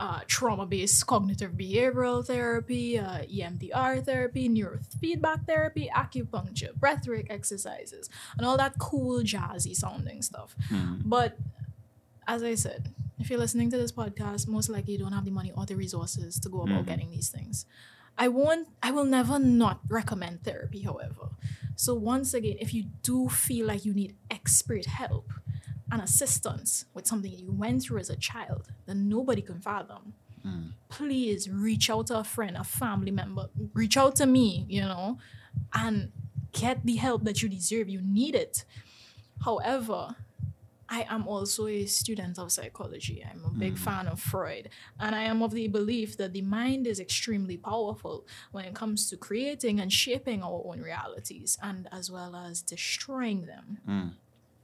[SPEAKER 1] uh, trauma based cognitive behavioral therapy, uh, EMDR therapy, neurofeedback therapy, acupuncture, breathwork exercises, and all that cool, jazzy sounding stuff. But as I said, if you're listening to this podcast, most likely you don't have the money or the resources to go about mm-hmm. getting these things. I won't, I will never not recommend therapy, however. So, once again, if you do feel like you need expert help and assistance with something you went through as a child that nobody can fathom, mm. please reach out to a friend, a family member, reach out to me, you know, and get the help that you deserve. You need it. However, I am also a student of psychology. I'm a big mm. fan of Freud. And I am of the belief that the mind is extremely powerful when it comes to creating and shaping our own realities and as well as destroying them. Mm.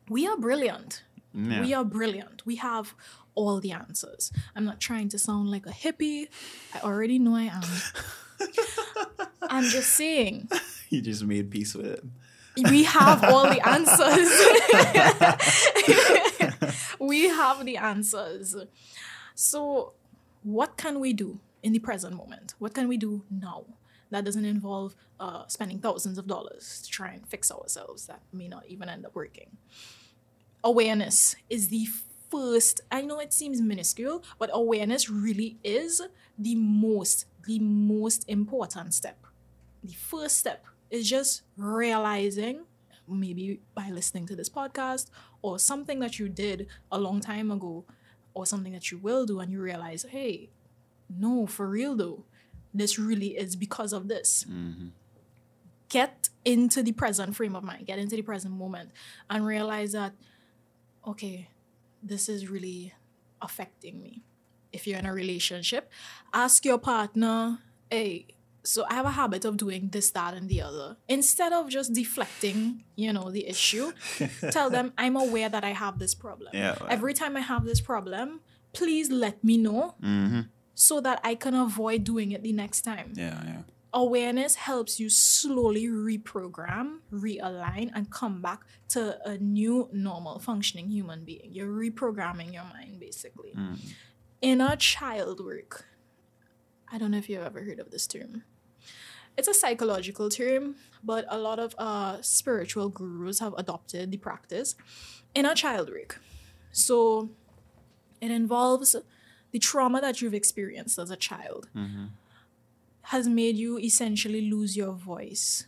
[SPEAKER 1] We are brilliant.
[SPEAKER 2] Yeah.
[SPEAKER 1] We are brilliant. We have all the answers. I'm not trying to sound like a hippie. I already know I am. I'm just saying
[SPEAKER 2] You just made peace with it.
[SPEAKER 1] We have all the answers. we have the answers. So, what can we do in the present moment? What can we do now that doesn't involve uh, spending thousands of dollars to try and fix ourselves that may not even end up working? Awareness is the first, I know it seems minuscule, but awareness really is the most, the most important step the first step is just realizing maybe by listening to this podcast or something that you did a long time ago or something that you will do and you realize hey no for real though this really is because of this. Mm-hmm. Get into the present frame of mind get into the present moment and realize that okay this is really affecting me. If you're in a relationship ask your partner hey so I have a habit of doing this, that, and the other. Instead of just deflecting, you know, the issue, tell them I'm aware that I have this problem.
[SPEAKER 2] Yeah.
[SPEAKER 1] Every time I have this problem, please let me know mm-hmm. so that I can avoid doing it the next time.
[SPEAKER 2] Yeah, yeah.
[SPEAKER 1] Awareness helps you slowly reprogram, realign, and come back to a new, normal, functioning human being. You're reprogramming your mind, basically. Mm-hmm. Inner child work. I don't know if you've ever heard of this term. It's a psychological term, but a lot of uh, spiritual gurus have adopted the practice. Inner child work. So it involves the trauma that you've experienced as a child has made you essentially lose your voice.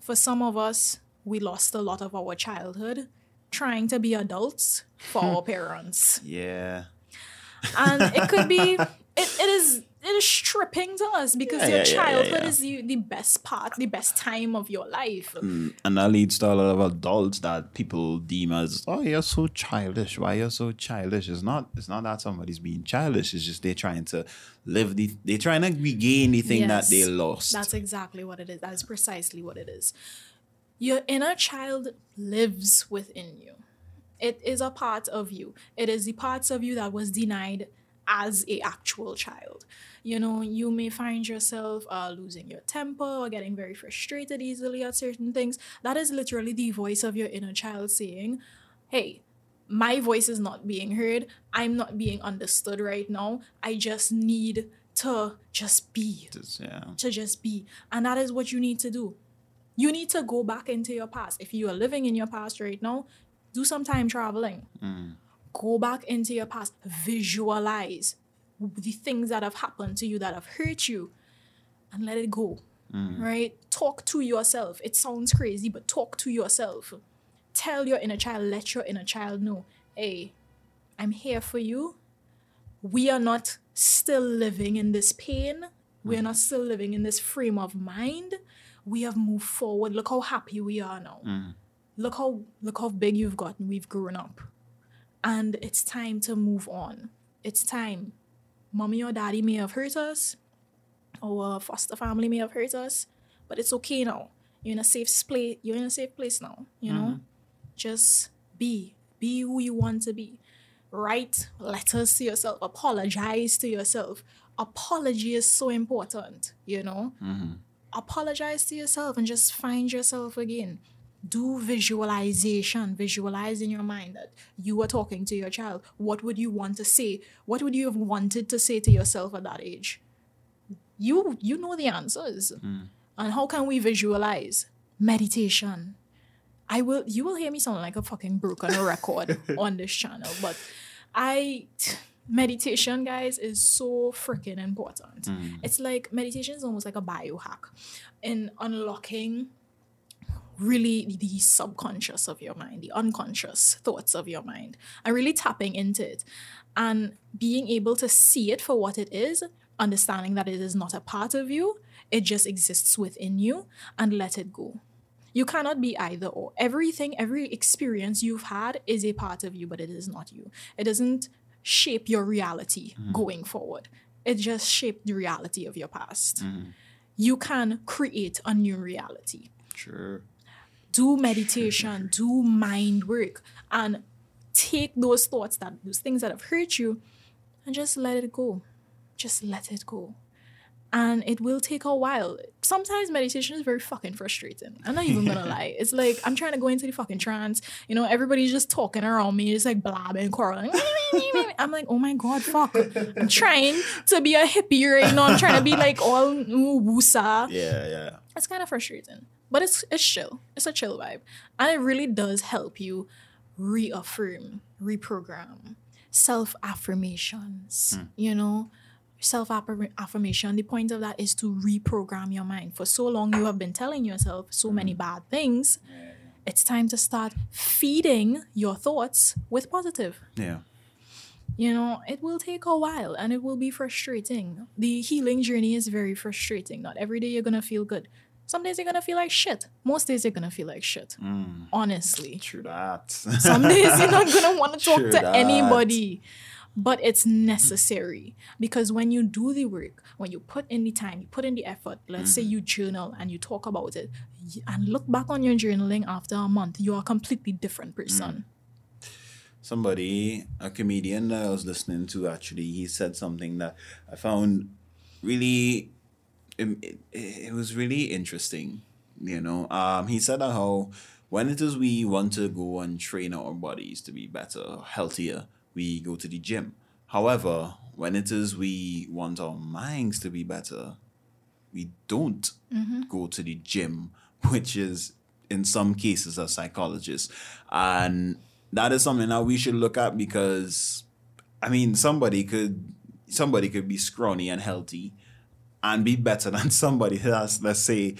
[SPEAKER 1] For some of us, we lost a lot of our childhood trying to be adults for our parents
[SPEAKER 2] Yeah.
[SPEAKER 1] and it could be it, it is it is stripping to us because
[SPEAKER 2] Yeah,
[SPEAKER 1] your
[SPEAKER 2] yeah,
[SPEAKER 1] childhood
[SPEAKER 2] yeah.
[SPEAKER 1] is the, the best part the best time of your life mm,
[SPEAKER 2] And that leads to a lot of adults that people deem as, oh, you're so childish. Why you're so childish? It's not. It's not that somebody's being childish. It's just they're trying to live the. They're trying to regain the thing that they lost.
[SPEAKER 1] that's exactly what it is that is precisely what it is your inner child lives within you it is a part of you it is the parts of you that was denied as a actual child you know you may find yourself uh, losing your temper or getting very frustrated easily at certain things that is literally the voice of your inner child saying hey my voice is not being heard i'm not being understood right now i just need to just be
[SPEAKER 2] It's- yeah.
[SPEAKER 1] to just be. And that is what you need to do. You need to go back into your past. If you are living in your past right now, do some time traveling. Go back into your past. Visualize the things that have happened to you that have hurt you and let it go. Mm. Right? Talk to yourself. It sounds crazy, but talk to yourself. tell your inner child, let your inner child know, hey, I'm here for you. We are not still living in this pain. We are mm. not still living in this frame of mind. We have moved forward. Look how happy we are now. Mm. Look how look how big you've gotten. We've grown up. And it's time to move on. It's time. Mommy or daddy may have hurt us. Our foster family may have hurt us. But it's okay now. You're in a safe place. You're in a safe place now. You know? Mm-hmm. Just be. Be who you want to be. Write letters to yourself. Apologize to yourself. Apology is so important, you know? Mm-hmm. Apologize to yourself and just find yourself again. Do visualization. Visualize in your mind that you are talking to your child. What would you want to say? What would you have wanted to say to yourself at that age? You you know the answers. Hmm. And how can we visualize? Meditation. I will you will hear me sound like a fucking broken record on this channel, but I meditation guys is so freaking important. Hmm. It's like meditation is almost like a biohack in unlocking really the subconscious of your mind, the unconscious thoughts of your mind, and really tapping into it and being able to see it for what it is, understanding that it is not a part of you, it just exists within you, and let it go. You cannot be either or. Everything, every experience you've had is a part of you, but it is not you. It doesn't shape your reality mm-hmm. going forward. It just shaped the reality of your past. Mm-hmm. You can create a new reality
[SPEAKER 2] Sure.
[SPEAKER 1] Do meditation, do mind work, and take those thoughts that those things that have hurt you and just let it go. Just let it go. And it will take a while. Sometimes meditation is very fucking frustrating. I'm not even gonna lie. It's like I'm trying to go into the fucking trance. You know, everybody's just talking around me, just like blabbing, quarreling. I'm like, oh my god, fuck. I'm trying to be a hippie right now. I'm trying to be like all woosa
[SPEAKER 2] Yeah, yeah.
[SPEAKER 1] it's kind of frustrating but it's it's chill. It's a chill vibe. And it really does help you reaffirm reprogram self affirmations mm. you know? Self affirmation the point of that is to reprogram your mind. For so long you have been telling yourself so many mm. bad things. It's time to start feeding your thoughts with positive.
[SPEAKER 2] Yeah.
[SPEAKER 1] you know, it will take a while and it will be frustrating. The healing journey is very frustrating. Not every day you're gonna feel good. Some days you're gonna feel like shit. Most days you're gonna feel like shit. Mm. Honestly.
[SPEAKER 2] True that.
[SPEAKER 1] Some days you're not gonna want to talk
[SPEAKER 2] True
[SPEAKER 1] to
[SPEAKER 2] that.
[SPEAKER 1] anybody. But it's necessary because when you do the work, when you put in the time, you put in the effort, let's say mm-hmm. you journal and you talk about it, and look back on your journaling after a month, you are a completely different person. Mm.
[SPEAKER 2] somebody, a comedian that I was listening to, actually, he said something that I found really, it, it, was really interesting. You know, um, he said that how when it is we want to go and train our bodies to be better, healthier, we go to the gym. However, when it is we want our minds to be better, we don't go to the gym, which is in some cases a psychologist. And that is something that we should look at because I mean somebody could somebody could be scrawny and healthy and be better than somebody that's let's say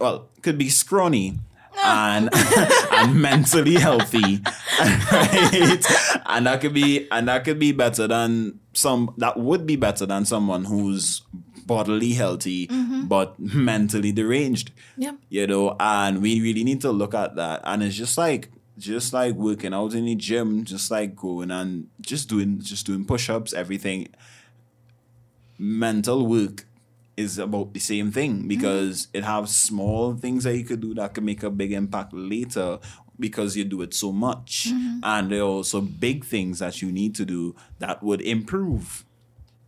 [SPEAKER 2] well, could be scrawny ah. and and mentally healthy. Right? And that could be and that could be better than some that would be better than someone who's bodily healthy mm-hmm. but mentally deranged.
[SPEAKER 1] Yeah.
[SPEAKER 2] You know, and we really need to look at that. And it's just like just like working out in the gym, just like going and just doing just doing push-ups, everything mental work is about the same thing because it has small things that you could do that can make a big impact later because you do it so much. Mm-hmm. And there are also big things that you need to do that would improve.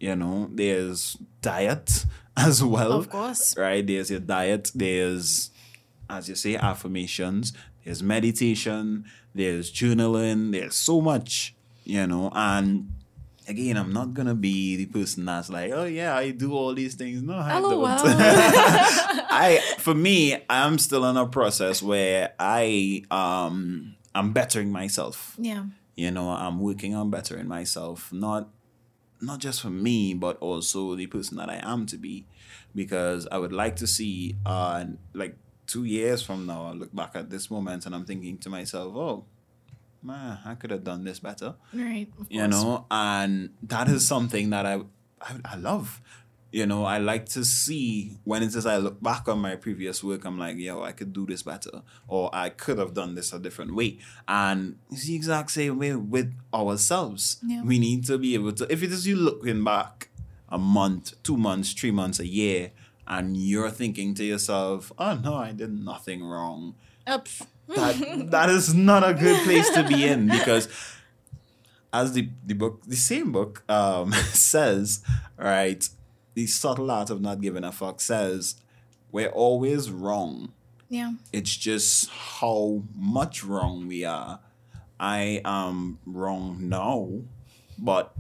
[SPEAKER 2] You know there's diet as well
[SPEAKER 1] Of course.
[SPEAKER 2] right? There's your diet there's as you say affirmations there's meditation there's journaling there's so much you know? And again i'm not gonna be the person that's like oh yeah i do all these things no i
[SPEAKER 1] LOL.
[SPEAKER 2] don't i for me i'm still in a process where i um i'm bettering myself
[SPEAKER 1] Yeah.
[SPEAKER 2] you know i'm working on bettering myself not not just for me but also the person that i am to be because i would like to see uh like two years from now, I look back at this moment and I'm thinking to myself, oh, man, I could have done this better.
[SPEAKER 1] Right. of
[SPEAKER 2] You know, and that is something that I, I, I love. You know, I like to see when it is I look back on my previous work, I'm like, yo, I could do this better, or I could have done this a different way. And it's the exact same way with ourselves.
[SPEAKER 1] Yeah.
[SPEAKER 2] We need to be able to, if it is you looking back a month, two months, three months, a year, and you're thinking to yourself, oh no, I did nothing wrong.
[SPEAKER 1] Up.
[SPEAKER 2] That that is not a good place to be in because as the, the book the same book um says, right, the subtle art of not giving a fuck says we're always wrong.
[SPEAKER 1] Yeah.
[SPEAKER 2] It's just how much wrong we are. I am wrong now, but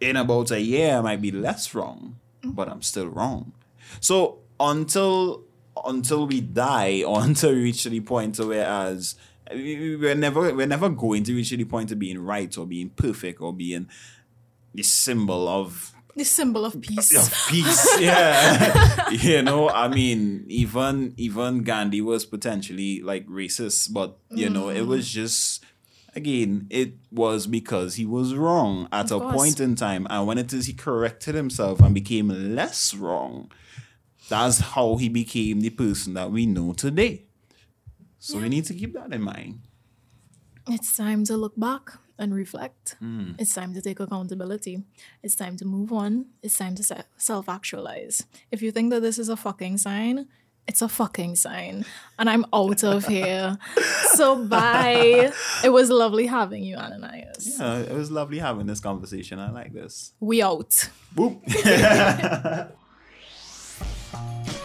[SPEAKER 2] in about a year I might be less wrong, but I'm still wrong. So until until we die or until we reach to the point to whereas we- we're never we're never going to reach to the point of being right or being perfect or being the symbol of
[SPEAKER 1] The symbol of peace.
[SPEAKER 2] of peace. Yeah. you know, I mean, even even Gandhi was potentially like racist, but you know, it was mm. just again, it was because he was wrong at
[SPEAKER 1] Of
[SPEAKER 2] a
[SPEAKER 1] course.
[SPEAKER 2] point in time. And when it is he corrected himself and became less wrong, that's how he became the person that we know today. So we need to keep that in mind.
[SPEAKER 1] It's time to look back and reflect. Mm. It's time to take accountability. It's time to move on. It's time to se- self actualize. If you think that this is a fucking sign, it's a fucking sign. And I'm out of here. So bye. It was lovely having you, Ananias.
[SPEAKER 2] Yeah, it was lovely having this conversation. I like this.
[SPEAKER 1] We out.
[SPEAKER 2] Boop. Bye.